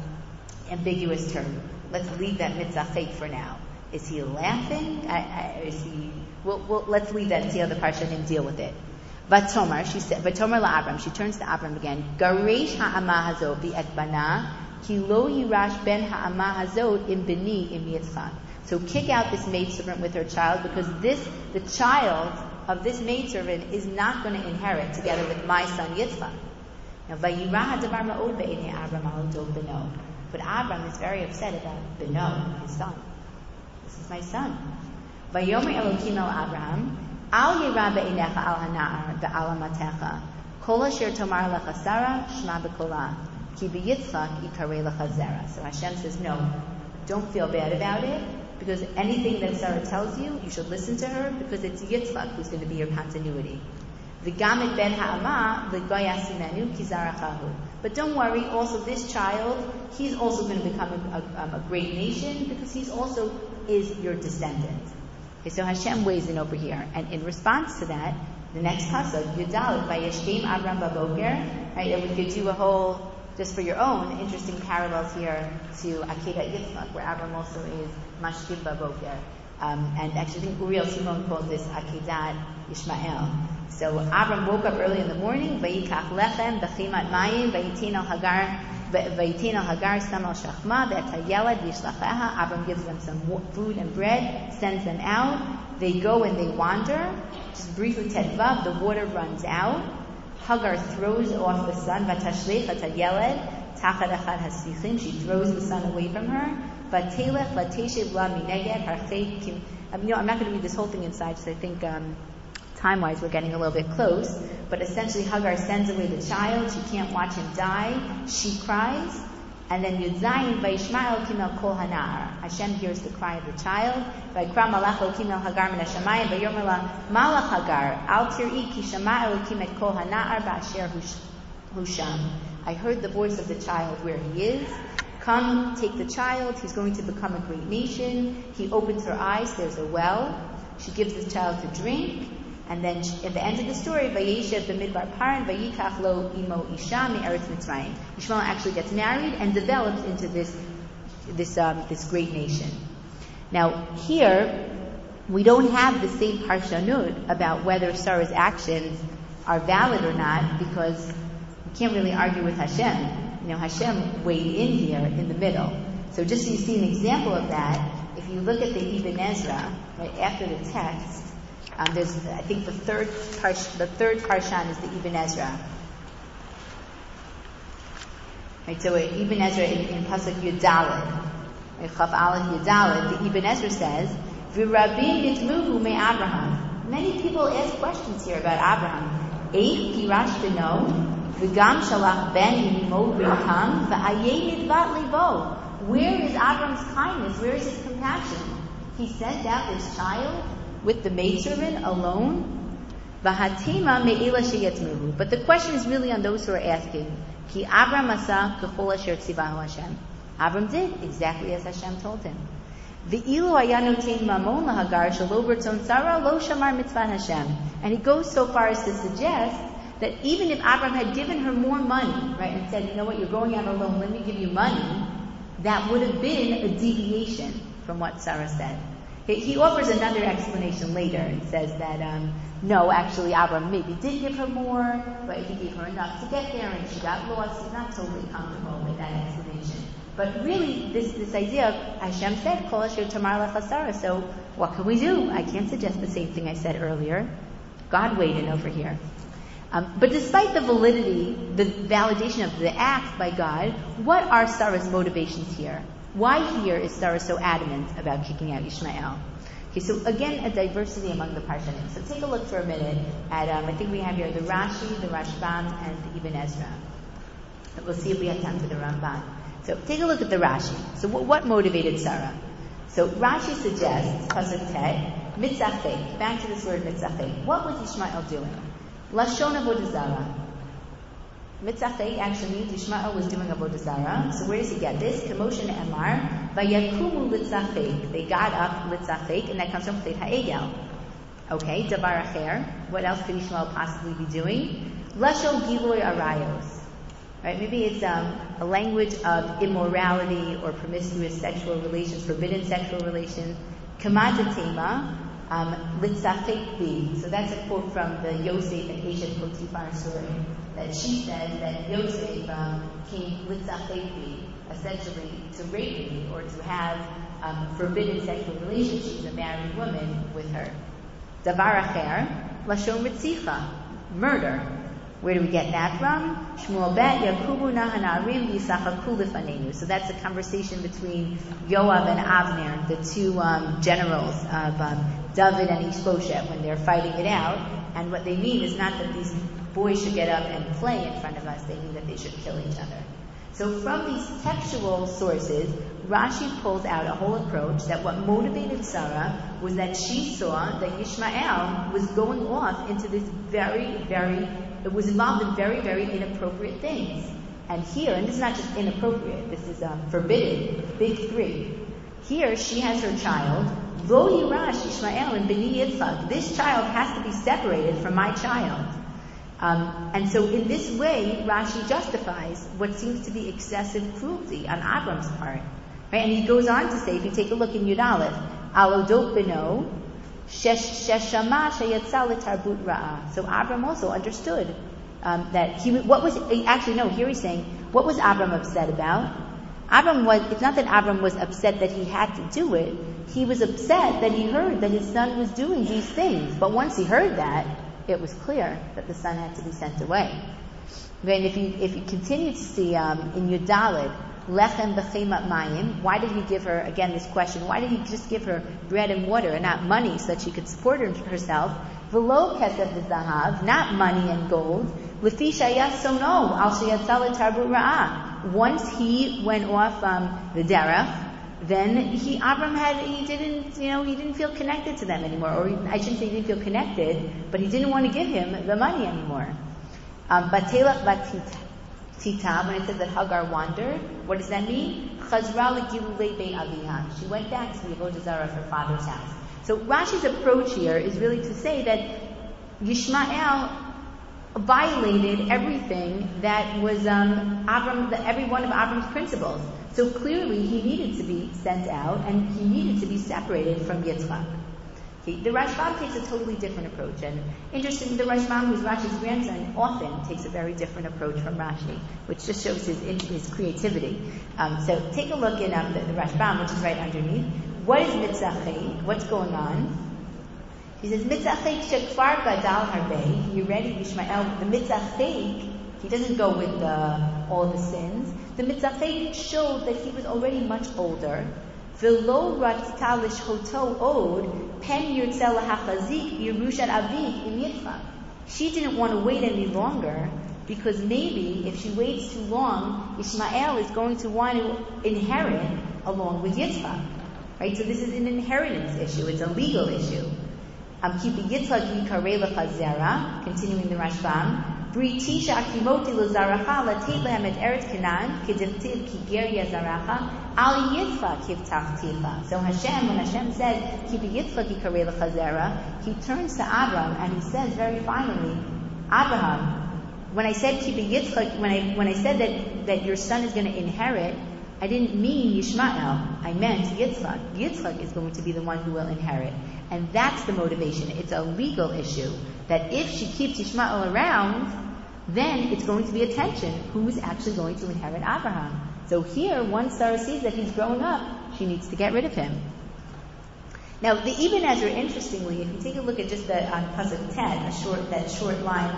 ambiguous term. Let's leave that mitzachek for now. Is he laughing? I, I, is he? Well, well, let's leave that and see how the parsha can deal with it. Vatomar, she said, Vatomar la She turns to Abram again. Garesh ha'ama hazot et bana ki lo yirash ben ha'ama hazot im beni im yitzchak. So kick out this maidservant with her child because this, the child of this maidservant is not going to inherit together with my son Yitzchak. Now, vayirah hadavar ma'od be'enei Abram al beno. But Abram is very upset about beno, his son is my son. Vayomer Elokim el Abraham, Al al kol asher tomar lecha shma ki ikare lecha zera. So Hashem says, no, don't feel bad about it, because anything that Sarah tells you, you should listen to her, because it's Yitzchak who's going to be your continuity. V'gamit ben ha'ama v'goyasimenu. But don't worry, also this child, he's also going to become a, a, a great nation because he's also is your descendant. Okay, so Hashem weighs in over here. And in response to that, the next pasuk, Yudal, Vayeshkim Avram Baboker, right, and we could do a whole, just for your own, interesting parallels here to Akedat Yitzchak, where Avram also is Mashkim Baboker. Um, and actually, I think Uriel Simon calls this Akedat Ishmael. So Avram woke up early in the morning, Vayikach Lechem, Bechimat Mayim, Vayitin Hagar, Vayitin al Hagar Sam al Shachma, Ve'atayelad Yishlacheha. Avram gives them some food and bread, sends them out. They go and they wander. Just briefly, Tedvav, the water runs out. Hagar throws off the son, Vatashleich Atayelad, Tachad Echad Hasichim. She throws the son away from her. Vatelech Lateshev La Mineged Harchei Kim. You know, I'm not going to read this whole thing inside, so I think. Um, time wise, we're getting a little bit close. But essentially, Hagar sends away the child. She can't watch him die. She cries. And then Yudzayin Vaishmael Kimel Kol Hanar. Hashem hears the cry of the child. Vaikra Malach Kimel Hagar Min Hashemayim Vayomela Malach Hagar Al Tir'i Ki Shama Elokim Kol Hanar Ba'asher Husham. I heard the voice of the child where he is, Come, take the child. He's going to become a great nation. He opens her eyes. There's a well. She gives the child to drink. And then at the end of the story, Vayeshev b'midbar paran vayikach lo imo isha eretz Mitzrayim. Ishmael actually gets married and develops into this this um, this great nation. Now here, we don't have the same parshanut about whether Sarah's actions are valid or not because we can't really argue with Hashem. You know, Hashem weighed in here in the middle. So just so you see an example of that, if you look at the Ibn Ezra, right after the text, um, there's, I think, the third parsh, the third parshan is the Ibn Ezra. Right, so Ibn Ezra in, in pasuk Yudalid, Chaf Aleph Yudalid, the Ibn Ezra says, "V'rabim yitmuhu me Abraham." Many people ask questions here about Abraham. Eight girash beno, v'gam shalach ben imo v'ham v'ayei nidvat libo. Where is Abraham's kindness? Where is his compassion? He sent out this child with the maidservant alone? Vahatima me'ila. But the question is really on those who are asking. Ki Avram asa k'chol asher tzivahu Hashem. Avram did exactly as Hashem told him. Ve'ilu ayanotein mamon lahagar shalo bertzon tzara lo shamar mitzvah Hashem. And he goes so far as to suggest that even if Avram had given her more money, right, and said, you know what, you're going out alone, let me give you money, that would have been a deviation from what Sarah said. He offers another explanation later and says that um, no, actually Abram maybe did give her more, but he gave her enough to get there and she got lost. He's not totally comfortable with that explanation. But really, this, this idea of Hashem said, Kol asher tamar lechasara, so what can we do? I can't suggest the same thing I said earlier. God in over here. Um, but despite the validity, the validation of the act by God, what are Sarah's motivations here? Why here is Sarah so adamant about kicking out Ishmael? Okay, so again, a diversity among the Parshanim. So take a look for a minute at, um, I think we have here the Rashi, the Rashbam, and the Ibn Ezra. We'll see if we have time for the Ramban. So take a look at the Rashi. So what, what motivated Sarah? So Rashi suggests, Pasuk Tet, mitzachek, back to this word mitzachek. What was Ishmael doing? Lashon Avodazara. Mitzachei actually Ishmael was doing Avodah Zarah. So where does he get this? Commotion Emar. Vayakumu litzachek. They got up litzachek, and that comes from Chet Ha'egel. Okay, Davar Acher. What else could Ishmael possibly be doing? Lashon Giloy Arayos. Right, maybe it's um, a language of immorality or promiscuous sexual relations, forbidden sexual relations. Kamatatema, um, litzachek So that's a quote from the Yosef and Eshet Potiphar story that she said that Yosef um, came litzachek essentially to rape me or to have um, forbidden sexual relations. She's a married woman with her. Davar acher, lashon ritzicha, murder. Where do we get that from? Shmuel bet Yakubu nahanarim yisachaku. So that's a conversation between Yoav and Avner, the two um, generals of um, David and Ishbosheth, when they're fighting it out. And what they mean is not that these boys should get up and play in front of us. They mean that they should kill each other. So from these textual sources, Rashi pulls out a whole approach that what motivated Sarah was that she saw that Ishmael was going off into this very, very, was involved in very, very inappropriate things. And here, and this is not just inappropriate, this is um, forbidden, big three. Here, she has her child, Lo Yirash Ishmael and Beni Yitzchak. This child has to be separated from my child. Um, and so in this way, Rashi justifies what seems to be excessive cruelty on Abram's part. Right? And he goes on to say, if you take a look in Yud Aleph, Alodot beno, So Abram also understood um, that he, what was, actually no, here he's saying, what was Abram upset about? Abram was, it's not that Abram was upset that he had to do it. He was upset that he heard that his son was doing these things. But once he heard that, it was clear that the son had to be sent away. And if you, if you continue to see um, in Yudalid, lechem b'chemat mayim, why did he give her, again this question, why did he just give her bread and water and not money so that she could support herself? V'lo kesef v'zahav, not money and gold. L'fi shayas sono, al tarbu ra'ah. Once he went off um, the derech, then he Abram had he didn't you know he didn't feel connected to them anymore, or he, I shouldn't say he didn't feel connected, but he didn't want to give him the money anymore. Um, Batita when it says that Hagar wandered, what does that mean? She went back to the Avodah Zarah of her father's house. So Rashi's approach here is really to say that Yishmael violated everything that was um, Avram, the, every one of Avram's principles. So clearly he needed to be sent out and he needed to be separated from Yitzchak. Okay, the Rashbam takes a totally different approach, and interestingly, the Rashbam, who's Rashi's grandson, often takes a very different approach from Rashi, which just shows his his creativity. Um, so take a look in um, the, the Rashbam, which is right underneath. What is mitzachek? What's going on? He says mitzachek shekfar gadal harbe. You ready, Yishmael? The mitzachek. He doesn't go with the, all the sins. The mitzachek showed that he was already much older. V'lo ratzta lishhoto od pen yirtzel hachazik yerushat avik yitzchak. She didn't want to wait any longer because maybe if she waits too long, Ishmael is going to want to inherit along with Yitzchak. Right? So this is an inheritance issue. It's a legal issue. I'm keeping Yitzchak yikarei lechazera, continuing the Rashbam. Latit lehem et eretz Canaan kedivtiv ki ger yazaracha al Yitzchak kivtachticha. So Hashem, when Hashem said keep Yitzchak yikarei lechazera, He turns to Abraham and He says very finally, Abraham, when I said keep Yitzchak, when I when I said that that your son is going to inherit, I didn't mean Yishmael. I meant Yitzchak. Yitzchak is going to be the one who will inherit. And that's the motivation. It's a legal issue. That if she keeps Yishmael around, then it's going to be a tension. Who's actually going to inherit Abraham? So here, once Sarah sees that he's growing up, she needs to get rid of him. Now, the Ibn Ezra, interestingly, if you take a look at just the on Pasuk Tet, a short, that short line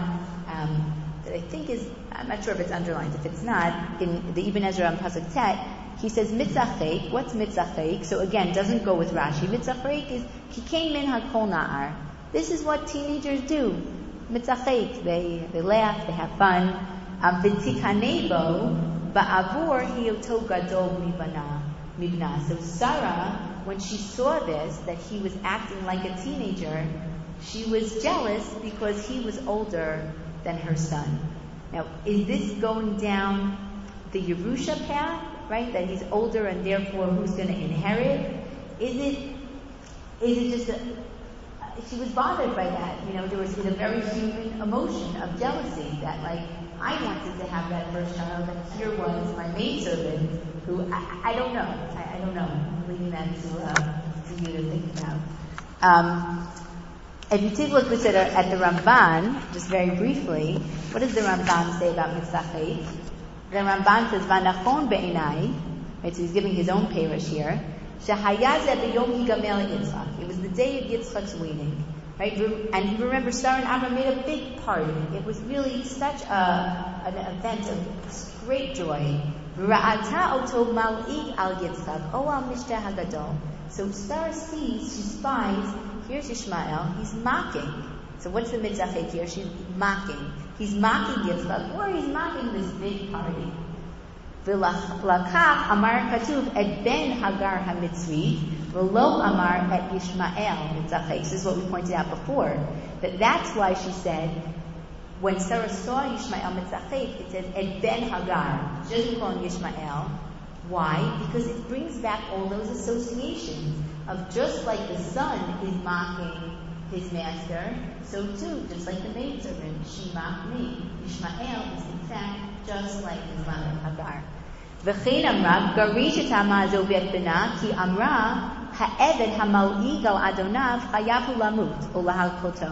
um, that I think is, I'm not sure if it's underlined. If it's not, in the Ibn Ezra on Pasuk 10, he says mitzachek. What's mitzachek? So again, doesn't go with Rashi. Mitzachek is kikein min hakol na'ar. This is what teenagers do. They they laugh. They have fun. V'tikanebo ba'avur hiyoto gadol mibana mibna. So Sarah, when she saw this, that he was acting like a teenager, she was jealous because he was older than her son. Now, is this going down the Yerusha path? right? That he's older and therefore who's going to inherit? Is it, is it just a, she was bothered by that. You know, there was a very human emotion of jealousy that like, I wanted to have that first child and here was my maidservant who, I, I don't know. I, I, don't know. I'm leaving that to, uh, to you to think about. Um, if you take a look at, at the Ramban, just very briefly, what does the Ramban say about Mitzachit? The Ramban says, "Vanachon be'enai." Right, so he's giving his own parish here. It was the day of Yitzchak's weaning. Right, and you remember, Sarah and Abram made a big party. It was really such a, an event of great joy. So Sarah sees, she spies, here's Ishmael, he's mocking. So what's the mitzvah here? She's mocking. He's mocking Yitzchak, or he's mocking this big party. V'lakach amar katuv et ben Hagar hamitzri, v'lo amar et Yishmael mitzachek. This is what we pointed out before. That that's why she said, when Sarah saw Yishmael mitzachek, it says et ben Hagar. She doesn't call him Yishmael. Why? Because it brings back all those associations of just like the son is mocking his master, so too, just like the maidservant, she mocked me. Ishmael is in fact just like his mother Hagar. וכן אמרה, גריש את האמה הזו ואת בנה, כי אמרה, העבד המלעיג על אדוניו חייב הוא למות או להלקותו.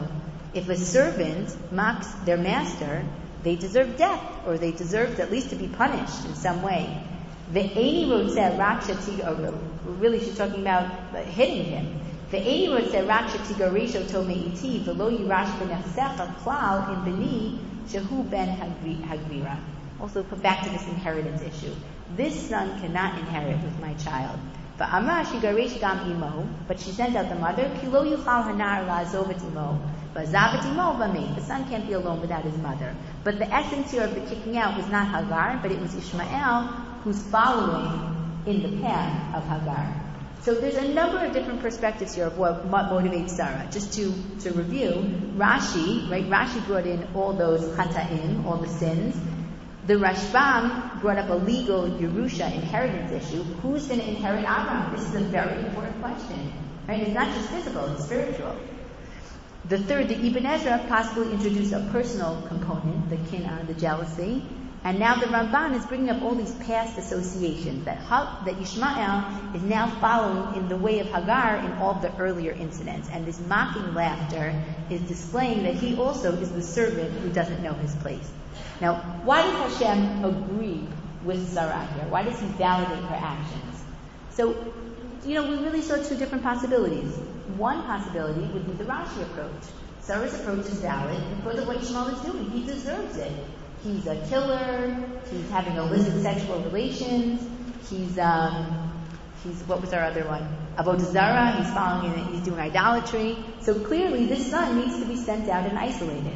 If a servant mocks their master, they deserve death, or they deserve at least to be punished in some way. Ve'eni רוצה רק שתיגערו. Really, she's talking about hitting him. ואיני רוצה רק שתגרש אותו מאיתי ולא יירש בנכסך כלל עם בני שהוא בן הגבירה. Also put back to this inheritance issue. this son cannot inherit with my child. But she garish but she sent out the mother, kilo. The son can't be alone without his mother. But the essence here of the kicking out was not Hagar, but it was Ishmael who's following in the path of Hagar. So there's a number of different perspectives here of what, what motivates Sarah. Just to, to review, Rashi, right, Rashi brought in all those chata'im, all the sins, the Rashbam brought up a legal Yerusha inheritance issue. Who's going to inherit Abraham? This is a very important question. Right? It's not just physical, it's spiritual. The third, the Ibn Ezra possibly introduced a personal component, the kinah, the jealousy. And now the Ramban is bringing up all these past associations that, that Ishmael is now following in the way of Hagar in all the earlier incidents. And this mocking laughter is displaying that he also is the servant who doesn't know his place. Now, why does Hashem agree with Sarah here? Why does he validate her actions? So, you know, we really saw two different possibilities. One possibility would be the Rashi approach. Sarah's approach is valid because of what Ishmael is doing. He deserves it. He's a killer. He's having illicit sexual relations. He's um, he's what was our other one? Avodah Zarah. He's following it. He's doing idolatry. So clearly, this son needs to be sent out and isolated.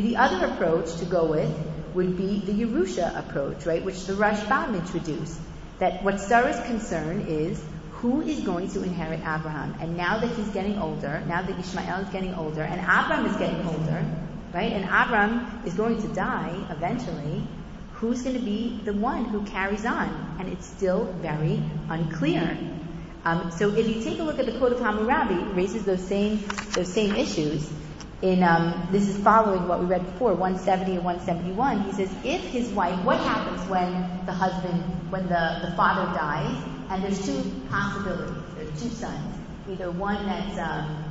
The other approach to go with would be the Yerusha approach, right, which the Rashbam introduced. That what Sarah's concern is who is going to inherit Abraham? And now that he's getting older, now that Ishmael is getting older, and Abraham is getting older, right? And Abraham is going to die eventually. Who's going to be the one who carries on? And it's still very unclear. Um, so if you take a look at the Code of Hammurabi, it raises those same those same issues. In um, this is following what we read before, 170 and 171. He says, if his wife, what happens when the husband, when the, the father dies, and there's two possibilities. There's two sons. Either one that's um,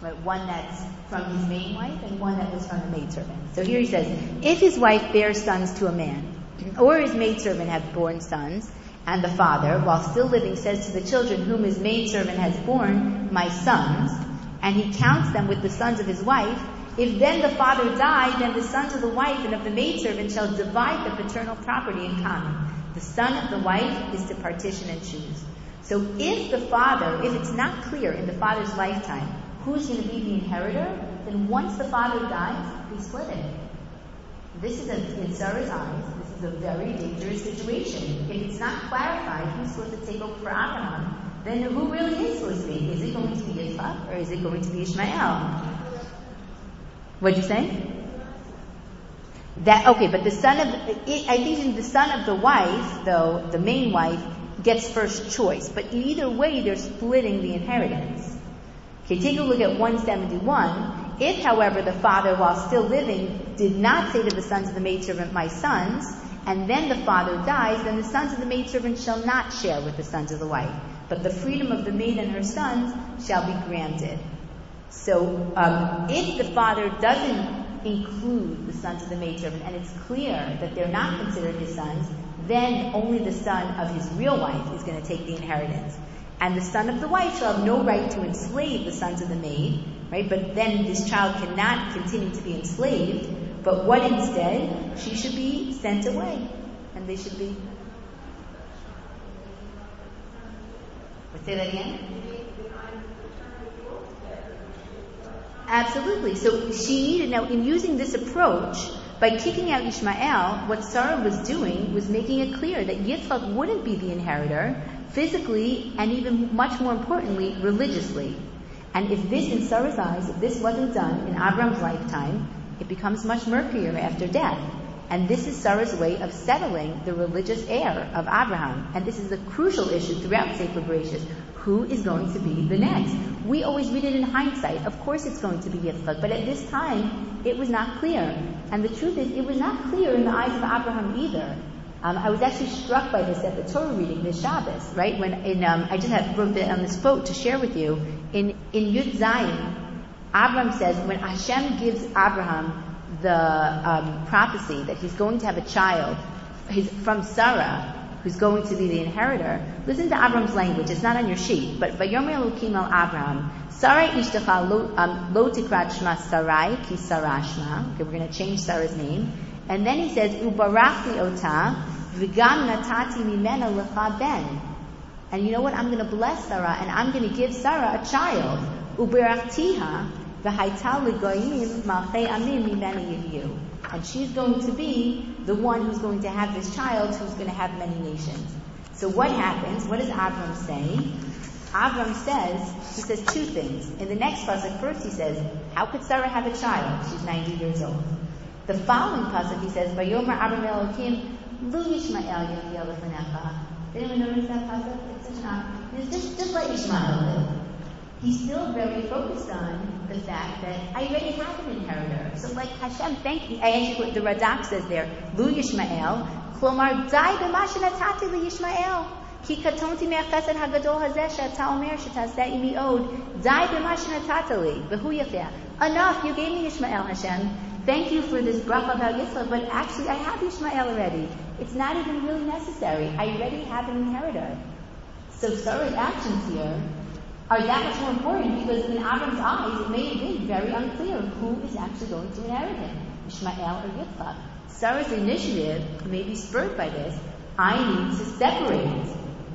right, one that's from his main wife and one that was from the maidservant. So here he says, if his wife bears sons to a man, or his maidservant have borne sons, and the father, while still living, says to the children whom his maidservant has borne, my sons, and he counts them with the sons of his wife, if then the father die, then the sons of the wife and of the maidservant shall divide the paternal property in common. The son of the wife is to partition and choose. So if the father, if it's not clear in the father's lifetime who's going to be the inheritor, then once the father dies, we split it. This is, a, in Sarah's eyes, this is a very dangerous situation. If it's not clarified who's supposed to take over for Abraham, then who really is to? Is it going to be Yitzchak or is it going to be Ishmael? What'd you say? That okay, but the son of I think the son of the wife, though the main wife, gets first choice. But either way, they're splitting the inheritance. Okay, take a look at 171. If, however, the father, while still living, did not say to the sons of the maidservant, "My sons," and then the father dies, then the sons of the maidservant shall not share with the sons of the wife, but the freedom of the maid and her sons shall be granted. So, um, if the father doesn't include the sons of the maidservant, and it's clear that they're not considered his sons, then only the son of his real wife is going to take the inheritance. And the son of the wife shall have no right to enslave the sons of the maid, right? But then this child cannot continue to be enslaved, but what instead? She should be sent away, and they should be. Say that again. Absolutely. So she needed, now in using this approach, by kicking out Ishmael, what Sarah was doing was making it clear that Yitzchak wouldn't be the inheritor physically and even much more importantly, religiously. And if this, in Sarah's eyes, if this wasn't done in Abraham's lifetime, it becomes much murkier after death. And this is Sarah's way of settling the religious heir of Abraham. And this is a crucial issue throughout Sefer Bereshit who is going to be the next. We always read it in hindsight. Of course it's going to be Yitzchak, but at this time it was not clear. And the truth is, it was not clear in the eyes of Abraham either. Um, I was actually struck by this at the Torah reading this Shabbos, right? When in, um, I just had wrote on this quote to share with you. In in Yud Zayin, Abraham says when Hashem gives Abraham the um, prophecy that he's going to have a child, he's from Sarah, who's going to be the inheritor, listen to Abram's language. It's not on your sheet, but Vayomer Elokim al Abram, Sarai ishtacha lo um, tikrat shma Sarai ki Sarashma. Okay, we're going to change Sarah's name. And then he says, Ubarachti ota, v'gam natati mimena lecha ben. And you know what? I'm going to bless Sarah, and I'm going to give Sarah a child. Ubarachtiha, And she's going to be the one who's going to have this child who's going to have many nations. So what happens? What does Abram say? Abram says, he says two things. In the next pasuk, first he says, how could Sarah have a child? She's 90 years old. The following pasuk he says, "Vayomer Abram Elokim Lu Yishmael Yechiel Lefanecha." Did anyone notice that pasuk? It's such an just just let Yishmael live He's still very focused on the fact that I already have an inheritor. So like Hashem, thank you. I actually the Radak says there, Lu Yishmael, Klomar Dai B'Mashinatati Li Yishmael. כי קטונתי מהחסד הגדול הזה שאתה אומר שתעשה עמי עוד, די במה שנתת לי, והוא יפה. Enough, you gave me Ishmael, Hashem. Thank you for this bracha about Yitzchak, but actually I have Ishmael already. It's not even really necessary. I already have an inheritor. So Sarah's actions here are that much more important because in Avram's eyes it may have been very unclear who is actually going to inherit him, Ishmael or Yitzchak. Sarah's initiative may be spurred by this. I need to separate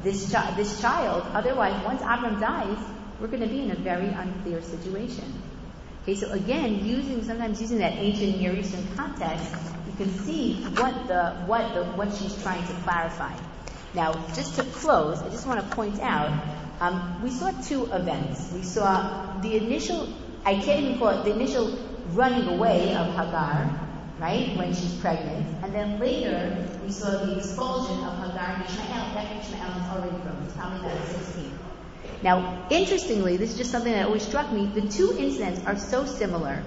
this, chi- this child. Otherwise, once Abram dies, we're going to be in a very unclear situation. Okay, so again, using sometimes using that ancient Near Eastern context, you can see what the what the what she's trying to clarify. Now, just to close, I just want to point out um, we saw two events. We saw the initial I can't even call it the initial running away of Hagar, right, when she's pregnant, and then later we saw the expulsion of Hagar and Ishmael. That Ishmael is already grown. It's probably about 16. Now, interestingly, this is just something that always struck me. The two incidents are so similar,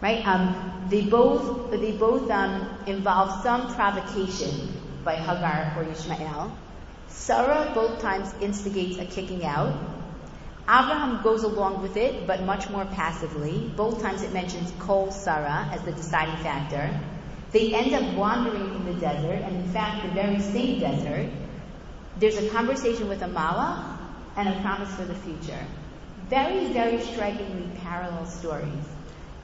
right? Um, they both they both um, involve some provocation by Hagar or Ishmael. Sarah both times instigates a kicking out. Abraham goes along with it, but much more passively. Both times it mentions Kol Sarah as the deciding factor. They end up wandering in the desert, and in fact, the very same desert. There's a conversation with a Malach and a promise for the future. Very, very strikingly parallel stories.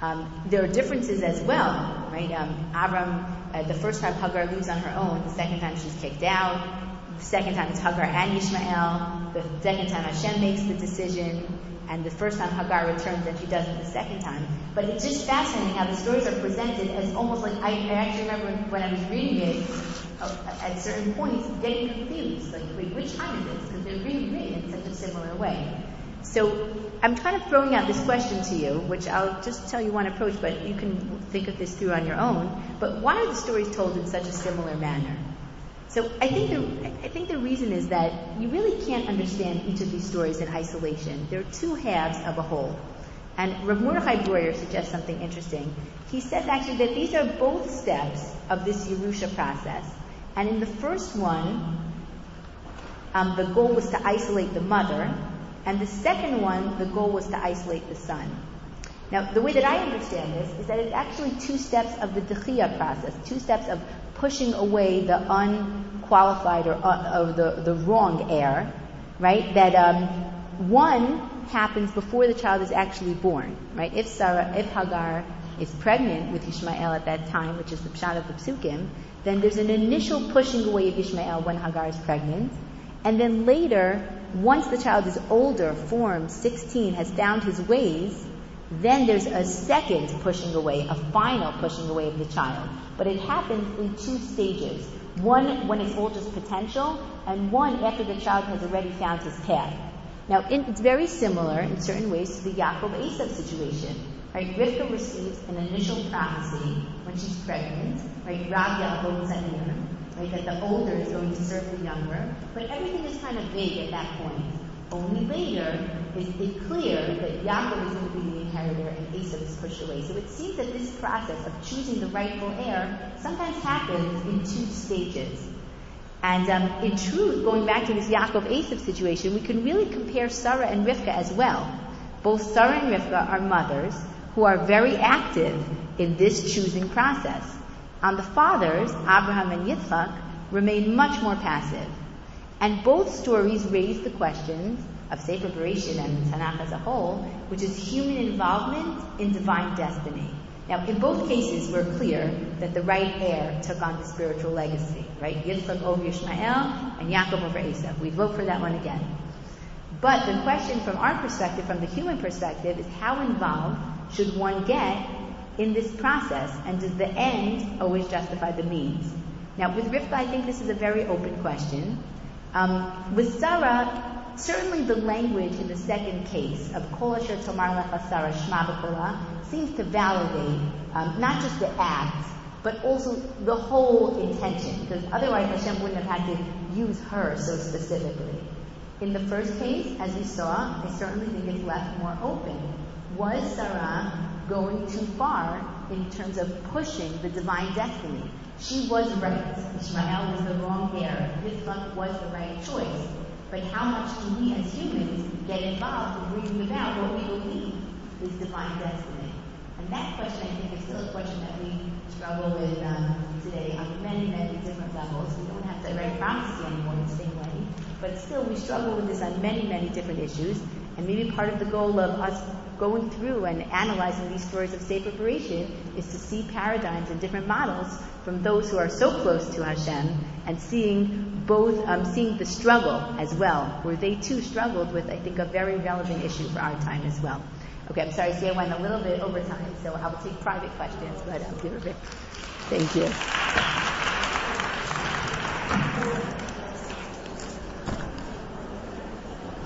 Um, there are differences as well, right? Um, Abram, uh, the first time Hagar leaves on her own, the second time she's kicked out. Second time it's Hagar and Ishmael. The second time Hashem makes the decision. And the first time Hagar returns and she doesn't the second time. But it's just fascinating how the stories are presented as almost like, I, I actually remember when I was reading it, uh, at certain points, getting confused. Like, wait, which time is this? Because they're really written in such a similar way. So I'm kind of throwing out this question to you, which I'll just tell you one approach, but you can think of this through on your own. But why are the stories told in such a similar manner? So I think the reason is that you really can't understand each of these stories in isolation. They're two halves of a whole. And Rav Mordechai Breuer suggests something interesting. He says actually that these are both steps of this Yerusha process. And in the first one, um, the goal was to isolate the mother, and the second one, the goal was to isolate the son. Now, the way that I understand this is that it's actually two steps of the Dechia process, two steps of pushing away the unqualified or, uh, or the, the wrong heir, right? That um, one happens before the child is actually born, right? If Sarah, if Hagar is pregnant with Ishmael at that time, which is the pshat of the psukim, then there's an initial pushing away of Ishmael when Hagar is pregnant, and then later, once the child is older, formed, 16, has found his ways, then there's a second pushing away, a final pushing away of the child. But it happens in two stages. One when it's all just potential, and one after the child has already found his path. Now, it's very similar in certain ways to the Yaakov Esav situation. Right? Rivka receives an initial prophecy when she's pregnant, right? Rav Yaakov right? That the older is going to serve the younger, but everything is kind of vague at that point. Only later is it clear that Yaakov is going to be the inheritor and Esav is pushed away. So it seems that this process of choosing the rightful heir sometimes happens in two stages. And um, in truth, going back to this Yaakov Esav situation, we can really compare Sarah and Rivka as well. Both Sarah and Rivka are mothers who are very active in this choosing process. On the fathers, Abraham and Yitzchak, remain much more passive. And both stories raise the questions of Sefer Bereshit and Tanakh as a whole, which is human involvement in divine destiny. Now, in both cases, we're clear that the right heir took on the spiritual legacy, right? Yitzchak over Ishmael and Yaakov over Esav. We vote for that one again. But the question from our perspective, from the human perspective, is how involved should one get in this process, and does the end always justify the means? Now, with Rivka, I think this is a very open question. Um, with Sarah, certainly the language in the second case of Kol Asher Tomar Lecha Sarah Shma seems to validate um, not just the act, but also the whole intention, because otherwise Hashem wouldn't have had to use her so specifically. In the first case, as we saw, I certainly think it's left more open. Was Sarah going too far in terms of pushing the divine destiny? She was right. Ishmael was the wrong heir. Yitzchak was the right choice. But how much do we as humans get involved in bringing about what we believe is divine destiny? And that question, I think, is still a question that we struggle with um, today on many, many different levels. We don't have to write prophecy anymore in the same way. But still, we struggle with this on many, many different issues. And maybe part of the goal of us going through and analyzing these stories of Sefer Bereishit is to see paradigms and different models from those who are so close to Hashem and seeing both, um, seeing the struggle as well, where they too struggled with, I think, a very relevant issue for our time as well. Okay, I'm sorry, see I went a little bit over time, so I will take private questions, but I'll give a bit. Thank you.